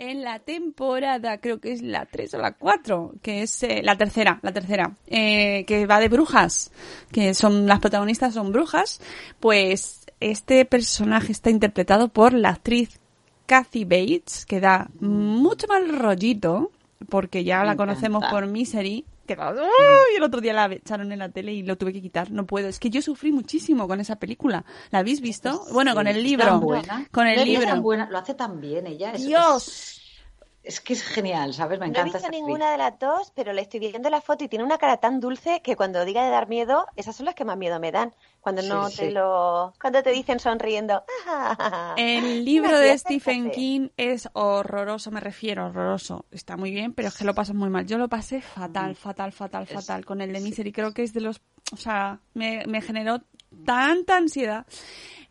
en la temporada, creo que es la 3 o la 4, que es eh, la tercera, la tercera, eh, que va de brujas, que son las protagonistas son brujas, pues este personaje está interpretado por la actriz Kathy Bates, que da mucho mal rollito, porque ya Me la conocemos por Misery, que da- ¡Uy! el otro día la echaron en la tele y lo tuve que quitar, no puedo. Es que yo sufrí muchísimo con esa película. ¿La habéis visto? Bueno, con el libro. tan buena. Con el libro. tan buena, lo hace tan bien ella. Dios. Es, es que es genial, ¿sabes? Me No he encanta visto actriz. ninguna de las dos, pero le estoy viendo la foto y tiene una cara tan dulce que cuando diga de dar miedo, esas son las que más miedo me dan. Cuando Sí, no sí. te lo, cuando te dicen sonriendo. (laughs) El libro de Stephen. King es horroroso, me refiero, horroroso. Está muy bien, pero es que lo pasas muy mal. Yo lo pasé fatal, fatal, fatal, Es- fatal con el de Misery. Creo que es de los... O sea, me, me generó tanta ansiedad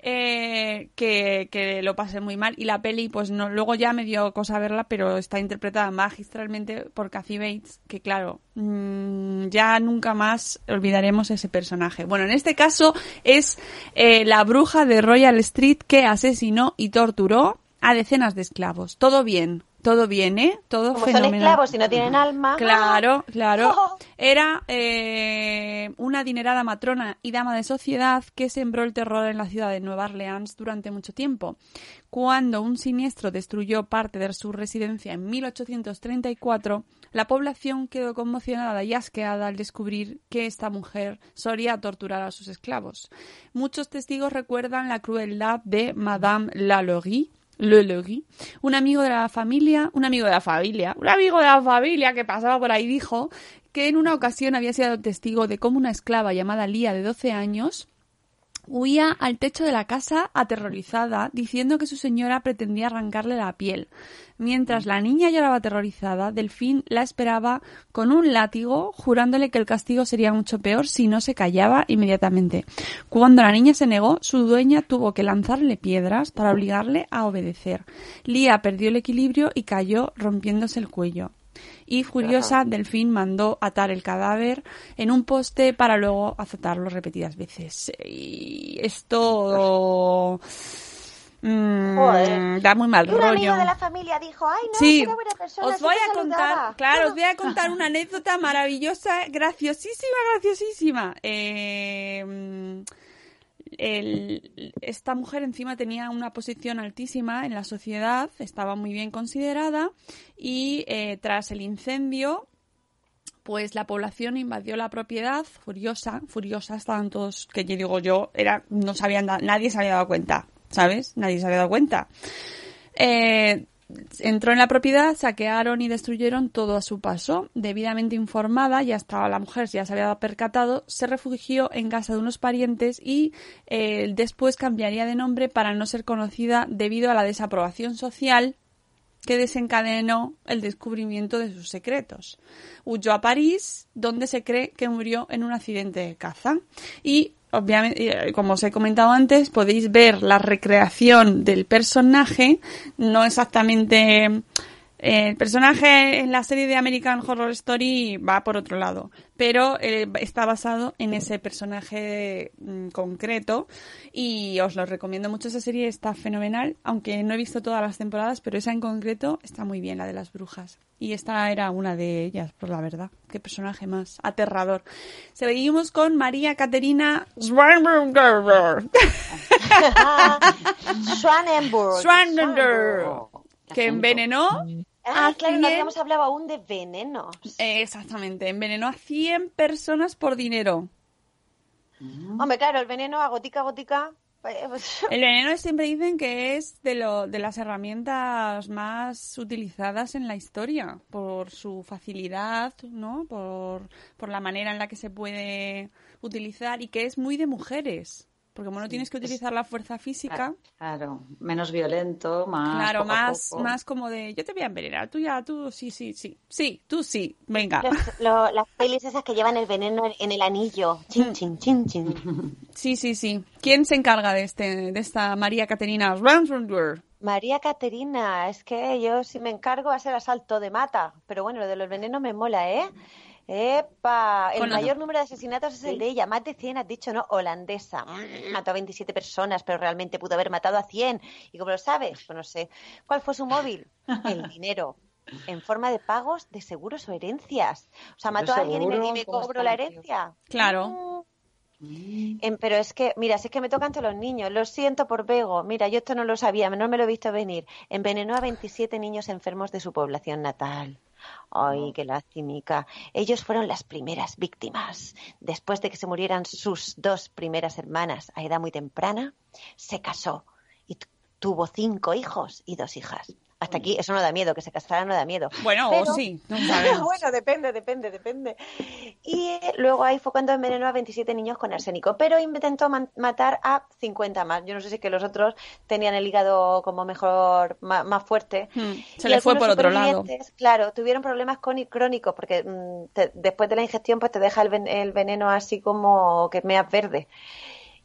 eh, que, que lo pasé muy mal. Y la peli, pues no, luego ya me dio cosa verla, pero está interpretada magistralmente por Kathy Bates, que claro, mm, ya nunca más olvidaremos ese personaje. Bueno, en este caso es eh, la bruja de Royal Street que asesinó y torturó a decenas de esclavos. Todo bien, todo bien, ¿eh? Todo Como son esclavos y no tienen alma. Claro, claro. Oh. Era eh, una adinerada matrona y dama de sociedad que sembró el terror en la ciudad de Nueva Orleans durante mucho tiempo. Cuando un siniestro destruyó parte de su residencia en 1834, la población quedó conmocionada y asqueada al descubrir que esta mujer solía torturar a sus esclavos. Muchos testigos recuerdan la crueldad de Madame Lalaurie, Le Legui, un amigo de la familia, un amigo de la familia, un amigo de la familia que pasaba por ahí dijo que en una ocasión había sido testigo de cómo una esclava llamada Lía de 12 años huía al techo de la casa aterrorizada, diciendo que su señora pretendía arrancarle la piel. Mientras la niña lloraba aterrorizada, Delfín la esperaba con un látigo, jurándole que el castigo sería mucho peor si no se callaba inmediatamente. Cuando la niña se negó, su dueña tuvo que lanzarle piedras para obligarle a obedecer. Lía perdió el equilibrio y cayó rompiéndose el cuello y furiosa Delfín mandó atar el cadáver en un poste para luego azotarlo repetidas veces. Y esto mm, da muy mal un rollo. amigo de la familia dijo, ay, no, Sí, buena persona, os voy a contar, saludaba". claro, os voy a contar (laughs) una anécdota maravillosa, graciosísima, graciosísima. Eh, el- esta mujer encima tenía una posición altísima en la sociedad, estaba muy bien considerada y eh, tras el incendio pues la población invadió la propiedad furiosa, furiosa, estaban todos, que yo digo yo, era, no sabían, nadie se había dado cuenta, ¿sabes? Nadie se había dado cuenta. Eh, entró en la propiedad, saquearon y destruyeron todo a su paso. Debidamente informada, ya estaba la mujer, ya se había percatado, se refugió en casa de unos parientes y eh, después cambiaría de nombre para no ser conocida debido a la desaprobación social que desencadenó el descubrimiento de sus secretos. Huyó a París, donde se cree que murió en un accidente de caza. Y, obviamente, eh, como os he comentado antes, podéis ver la recreación del personaje, no exactamente el personaje en la serie de American Horror Story va por otro lado, pero eh, está basado en ese personaje mm, concreto y os lo recomiendo mucho. Esa serie está fenomenal, aunque no he visto todas las temporadas, pero esa en concreto está muy bien, la de las brujas. Y esta era una de ellas, por la verdad. Qué personaje más aterrador. Seguimos con María Caterina. Schwanenberg. (laughs) Que envenenó Ah, a claro, no 100 habíamos hablado aún de venenos. Eh, Exactamente, envenenó a 100 personas por dinero. Hombre, claro, el veneno a gotica a gotica. pues, (laughs) El veneno siempre dicen que es de, lo, de las herramientas más utilizadas en la historia, por su facilidad, ¿no? Por, por la manera en la que se puede utilizar y que es muy de mujeres. Porque como no tienes que utilizar la fuerza física, Claro, menos violento, más. claro, poco a más, poco. más como de yo te voy a envenenar, tú ya, tú sí, sí, sí, sí, tú sí, venga. los- lo- las pelis esas que llevan el veneno en, el anillo. Mm. Chin, chin, chin, chin. (laughs) Sí, sí, sí. ¿Quién se encarga de este, de esta María Caterina Ransford? María Caterina, es que yo si me encargo a hacer asalto de mata. Pero bueno, lo de los venenos me mola, ¿eh? ¡Epa! El Con- mayor número de asesinatos es el de ella. Más de 100, has dicho, ¿no? Holandesa. Mm, Mató a 27 personas, pero realmente pudo haber matado a 100. ¿Y cómo lo sabes? Pues no sé. ¿Cuál fue su móvil? El (laughs) dinero. En forma de pagos de seguros o herencias. O sea, ¿De mató a alguien y me, y me ¿Cómo cobro la herencia. Claro. Em, pero es que, mira, si es que me tocan todos los niños, lo siento por Bego, mira, yo esto no lo sabía, no me lo he visto venir. Envenenó a 27 niños enfermos de su población natal. Ay, qué lastimica. Ellos fueron las primeras víctimas. Después de que se murieran sus dos primeras hermanas a edad muy temprana, se casó y tu- tuvo cinco hijos y dos hijas. Hasta aquí, eso no da miedo, que se casara no da miedo. Bueno, Pero- o sí, no (laughs) sabemos. (laughs) bueno, depende, depende, depende. Y eh, luego ahí fue cuando envenenó a 27 niños con arsénico, pero intentó matar a 50 más. Yo no sé si es que los otros tenían el hígado como mejor, ma- más, fuerte. Hmm, Se Y le fue por otro lado. Claro, tuvieron problemas con- crónicos porque mm, te- después de la ingestión pues te deja el, ven- el veneno así como que meas verde.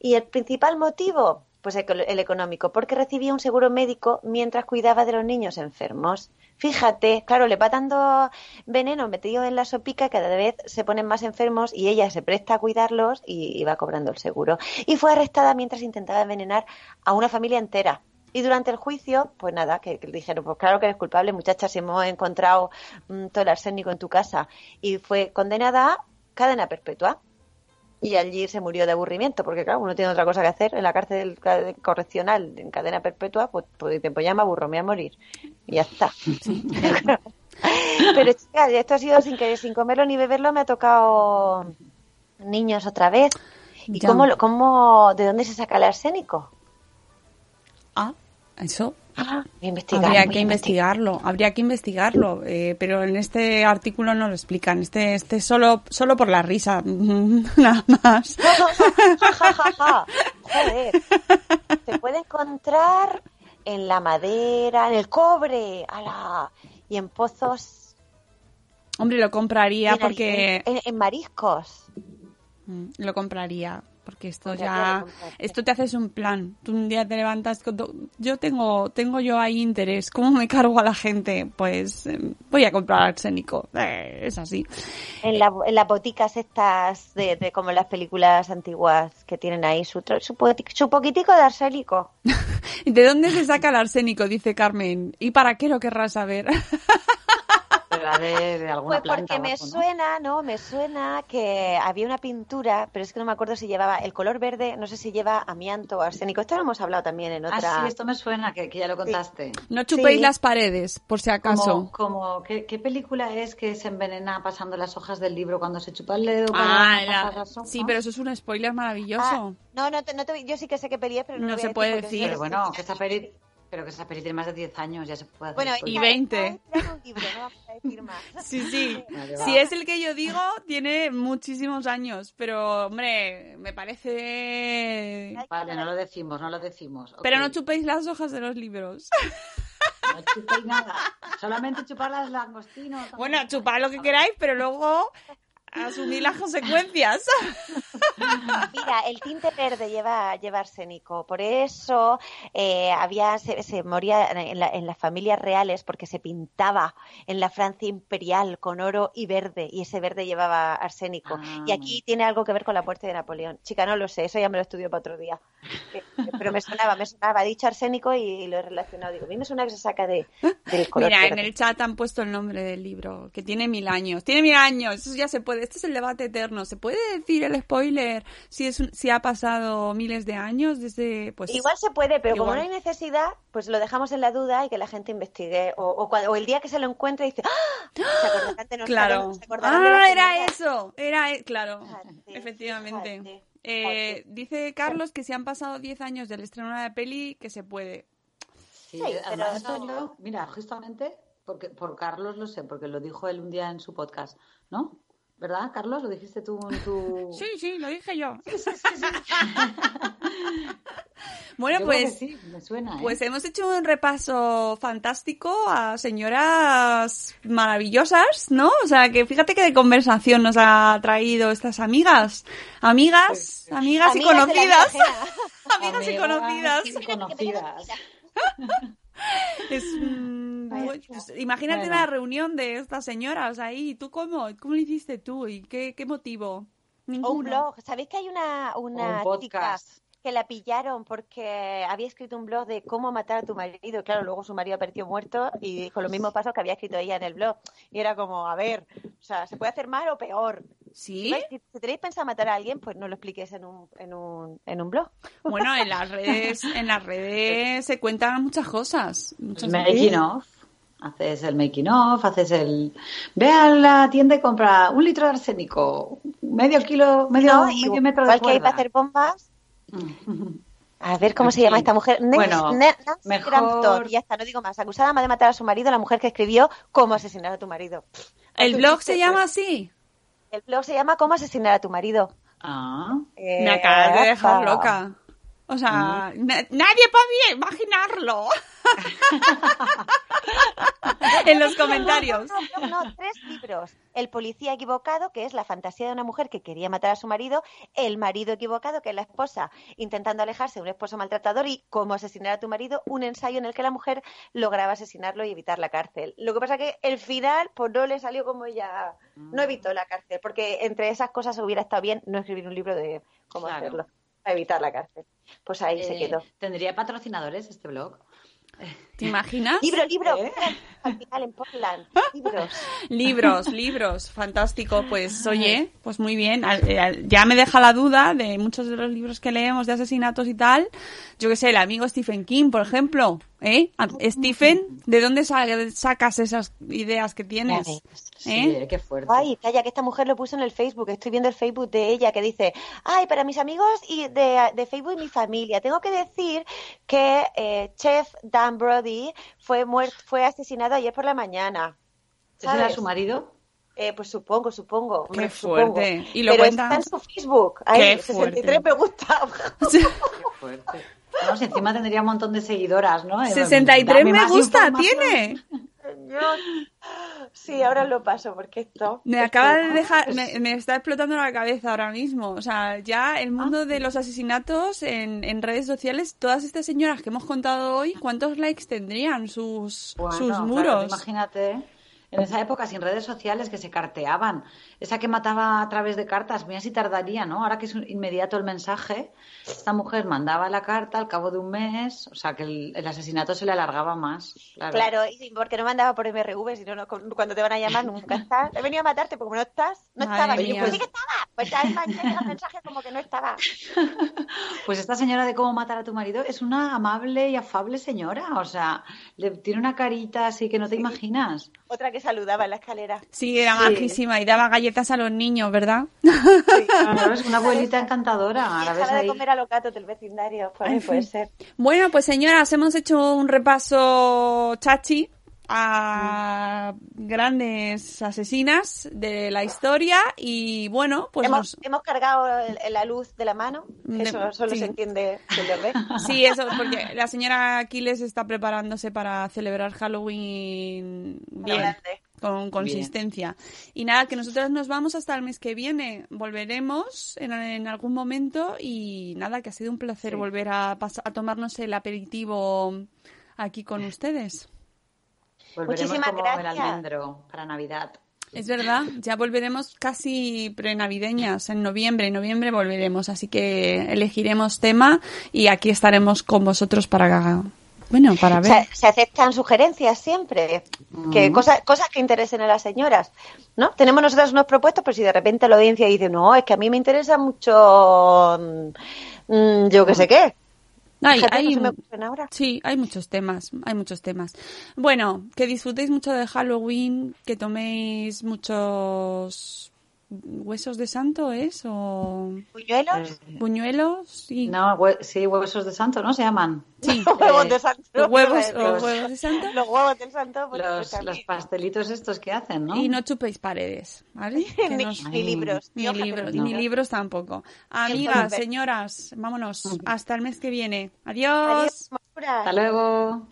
Y el principal motivo, pues el, económico, porque recibía un seguro médico mientras cuidaba de los niños enfermos. Fíjate, claro, le va dando veneno metido en la sopica, cada vez se ponen más enfermos y ella se presta a cuidarlos y, va cobrando el seguro. Y fue arrestada mientras intentaba envenenar a una familia entera. Y durante el juicio, pues nada, que, que le dijeron, pues claro que eres culpable, muchacha, si hemos encontrado mm, todo el arsénico en tu casa. Y fue condenada a cadena perpetua. Y allí se murió de aburrimiento, porque claro, uno tiene otra cosa que hacer en la cárcel correccional en cadena perpetua, pues, pues, pues ya me aburro, me voy a morir. Y ya está. (laughs) Pero chica, esto ha sido sin que sin comerlo ni beberlo, me ha tocado niños otra vez. ¿Y Ya. cómo, cómo, de dónde se saca el arsénico? Ah, eso Ah, investigar, habría que investigar. investigarlo, habría que investigarlo, eh, pero en este artículo no lo explican. Este, este solo, solo por la risa, (laughs) nada más. (laughs) Joder. Se puede encontrar en la madera, en el cobre, ala, y en pozos. Hombre, lo compraría en- porque En, en mariscos. Mm, Lo compraría, porque esto ya, esto te haces un plan. Tú un día te levantas, con yo tengo, tengo yo ahí interés. ¿Cómo me cargo a la gente? Pues eh, voy a comprar arsénico. Eh, es así. En, la- en las boticas estas, de, de como las películas antiguas que tienen ahí su, su, su poquitico de arsénico. ¿Y (laughs) ¿De dónde se saca el arsénico? Dice Carmen. ¿Y para qué lo querrás saber? (laughs) Será de, de alguna Pues planta porque me algo, ¿no? suena, ¿no? Me suena que había una pintura, pero es que no me acuerdo si llevaba el color verde, no sé si lleva amianto o arsénico. Esto lo hemos hablado también en Ah, otra. sí, esto me suena, que, que ya lo contaste. No chupéis Sí. las paredes, por si acaso. Como, como ¿qué, qué película es que se envenena pasando las hojas del libro cuando se chupa el dedo Ah, la- pasar las hojas? sí, pero eso es un spoiler maravilloso. Ah, no, no, te- no te- yo sí que sé qué peli es, pero no, No lo voy se a puede porque decir. Pero bueno, que esa peli, pero que esa peli tiene más de 10 años, ya se puede hacer Bueno. Y ya, 20. está inspirado en un libro, no vamos a decir más. (laughs) Sí, sí. (laughs) Vale, Si es el que yo digo, tiene muchísimos años. Pero, hombre, me parece... Vale, no lo decimos, no lo decimos. Pero no chupéis las hojas de los libros. (laughs) No chupéis nada. Solamente chupar las langostinos. Bueno, chupad lo que queráis, pero luego asumir las consecuencias. Mira, el tinte verde lleva, lleva arsénico. Por eso eh, había se, se moría en, la- en las familias reales porque se pintaba en la Francia imperial con oro y verde y ese verde llevaba arsénico. Ah. Y aquí tiene algo que ver con la muerte de Napoleón. Chica, no lo sé, eso ya me lo estudio para otro día. Eh, Pero me sonaba, me sonaba. He dicho arsénico y lo he relacionado. Digo, a mí me suena que se saca de, del color Mira, en el chat han puesto el nombre del libro, que tiene mil años. Tiene mil años, eso ya se puede. Este es el debate eterno. ¿Se puede decir el spoiler si es si ha pasado miles de años desde pues Igual se puede, pero como no hay necesidad, pues lo dejamos en la duda y que la gente investigue. O, o, cua- o el día que se lo encuentre dice, ¡Ah! Se (gasps) nosotros, Claro. se acordarán de la Ah, era señora. eso. Era, e- claro. Fíjate, Efectivamente. fíjate, Eh, fíjate. dice Carlos que si han pasado 10 años del estreno de la peli, que se puede. Sí, Sí, además pero no- yo- mira, justamente porque por Carlos lo sé, porque lo dijo él un día en su podcast, ¿no? ¿Verdad, Carlos? Lo dijiste tú en tu... (laughs) Sí, sí, lo dije yo. sí, sí, sí. (laughs) Bueno, Yo pues, sí, me suena, ¿eh? pues hemos hecho un repaso fantástico a señoras maravillosas, ¿no? O sea, que fíjate que de conversación nos ha traído estas amigas. Amigas, amigas y Amigas vida conocidas. (laughs) Amigas y conocidas. y conocidas. Es, pues, imagínate Bueno. una reunión de estas señoras ahí. ¿Y tú cómo? ¿Cómo lo hiciste tú? ¿Y qué, qué motivo? O un blog. ¿Sabéis que hay una, una un chica que la pillaron porque había escrito un blog de cómo matar a tu marido? Claro, luego su marido apareció muerto y con los mismos pasos que había escrito ella en el blog. Y era como, a ver, o sea, ¿se puede hacer mal o peor? Si, ¿Sí? si tenéis pensado matar a alguien, pues no lo expliques en un, en un, en un blog. (laughs) Bueno, en las redes, en las redes se cuentan muchas cosas. Muchas Making of. Haces el making of, haces el... Ve a la tienda y compra un litro de arsénico, medio kilo, medio, No, medio metro de igual que hay para hacer bombas. (laughs) A ver cómo se llama esta mujer. Nancy- Bueno, Nancy mejor- Crampton. Y ya está, no digo más. Acusada de matar a su marido, la mujer que escribió Cómo asesinar a tu marido. ¿El blog se llama pues. así? El blog se llama Cómo asesinar a tu marido. Ah, Eh, Me acabas de dejar loca. O sea, na- nadie podía imaginarlo. (laughs) en los comentarios. No, no, no, tres libros. El policía equivocado, que es la fantasía de una mujer que quería matar a su marido. El marido equivocado, que es la esposa intentando alejarse de un esposo maltratador. Y cómo asesinar a tu marido, un ensayo en el que la mujer lograba asesinarlo y evitar la cárcel. Lo que pasa que el final, pues no le salió como ella. No evitó la cárcel, porque entre esas cosas hubiera estado bien no escribir un libro de cómo Claro. hacerlo, para evitar la cárcel. Pues ahí se eh, quedó. ¿Tendría patrocinadores este blog? ¿Te imaginas? Libro, libro. ¿Eh? Al final en Portland. (laughs) Libros. Libros, libros, fantástico. Pues oye, pues muy bien. Ya me deja la duda de muchos de los libros que leemos de asesinatos y tal. Yo que sé, el amigo Stephen King, por ejemplo. ¿Eh? Stephen, ¿de dónde sa- sacas esas ideas que tienes? Sí, ¿Eh? eh, qué fuerte. Ay, calla, que esta mujer lo puso en el Facebook. Estoy viendo el Facebook de ella que dice, ay, para mis amigos y de, de Facebook y mi familia, tengo que decir que eh, Chef Dan Brody fue muerto, fue asesinado ayer por la mañana. ¿Ese era su marido? Eh, pues supongo, supongo. hombre, Qué supongo. fuerte. ¿Y lo Pero cuenta? está en su Facebook. Ay, Qué 63 me gusta. (laughs) Qué fuerte. Vamos, encima tendría un montón de seguidoras, ¿no? Eh, 63 dame me gusta, tiene. (laughs) Señor. Sí, ahora lo paso porque esto... Me esto- acaba de dejar, me, (laughs) me está explotando la cabeza ahora mismo. O sea, ya el mundo de los asesinatos en, en redes sociales, todas estas señoras que hemos contado hoy, ¿cuántos likes tendrían sus, Bueno, sus claro, muros? imagínate, en esa época sin redes sociales que se carteaban, esa que mataba a través de cartas, mira si tardaría, ¿no? Ahora que es inmediato el mensaje, esta mujer mandaba la carta al cabo de un mes, o sea que el, el asesinato se le alargaba más. Claro. Claro, y porque no mandaba por MRV, sino no, cuando te van a llamar nunca estás. He venido a matarte, porque no estás, no Madre estaba. Yo, pues sí que estaba. Pues llega el mensaje como que no estaba. (laughs) Pues esta señora de cómo matar a tu marido es una amable y afable señora, o sea, le tiene una carita así que no te imaginas. Otra que saludaba en la escalera. Sí, era Sí. majísima y daba galletas a los niños, ¿verdad? Claro, es una abuelita encantadora. Dejaba de ahí. comer a los gatos del vecindario. Ahí puede ser. Bueno, pues señoras, hemos hecho un repaso chachi a grandes asesinas de la historia y bueno, pues hemos, nos- hemos cargado el- la luz de la mano, De- eso solo sí. se entiende si lo ve. (laughs) Sí, eso, porque la señora Aquiles está preparándose para celebrar Halloween bien, grande. con consistencia. Y nada, que nosotros nos vamos hasta el mes que viene. Volveremos en, en algún momento y nada, que ha sido un placer Sí. volver a, a tomarnos el aperitivo aquí con ustedes. Volveremos Muchísimas como gracias. el almendro para Navidad. Es verdad, ya volveremos casi prenavideñas en noviembre. En noviembre volveremos, así que elegiremos tema y aquí estaremos con vosotros para, bueno, para ver. Se, se aceptan sugerencias siempre, que cosas, cosas que interesen a las señoras, ¿no? Tenemos nosotros unos propuestos, pero si de repente la audiencia dice, no, es que a mí me interesa mucho, mm, mm, yo qué sé qué. Hay, Fíjate, hay- no se me ocurren ahora. sí, hay muchos temas, hay muchos temas. Bueno, que disfrutéis mucho de Halloween, que toméis muchos huesos de santo, ¿es? O ¿Puñuelos? Eh, buñuelos y no, hue- sí, huesos de santo, ¿no? Se llaman. sí, (laughs) huevos de santo. los huevos Los, o huevos de santo. los huevos del santo. pues, Los, pues, los pastelitos estos que hacen, ¿no? Y no chupéis paredes, ¿vale? (laughs) Ni, nos- ni libros. Ni libros, ni libros tampoco. Amigas, señoras, vámonos. Hasta el mes que viene. Adiós, Adiós. Hasta luego.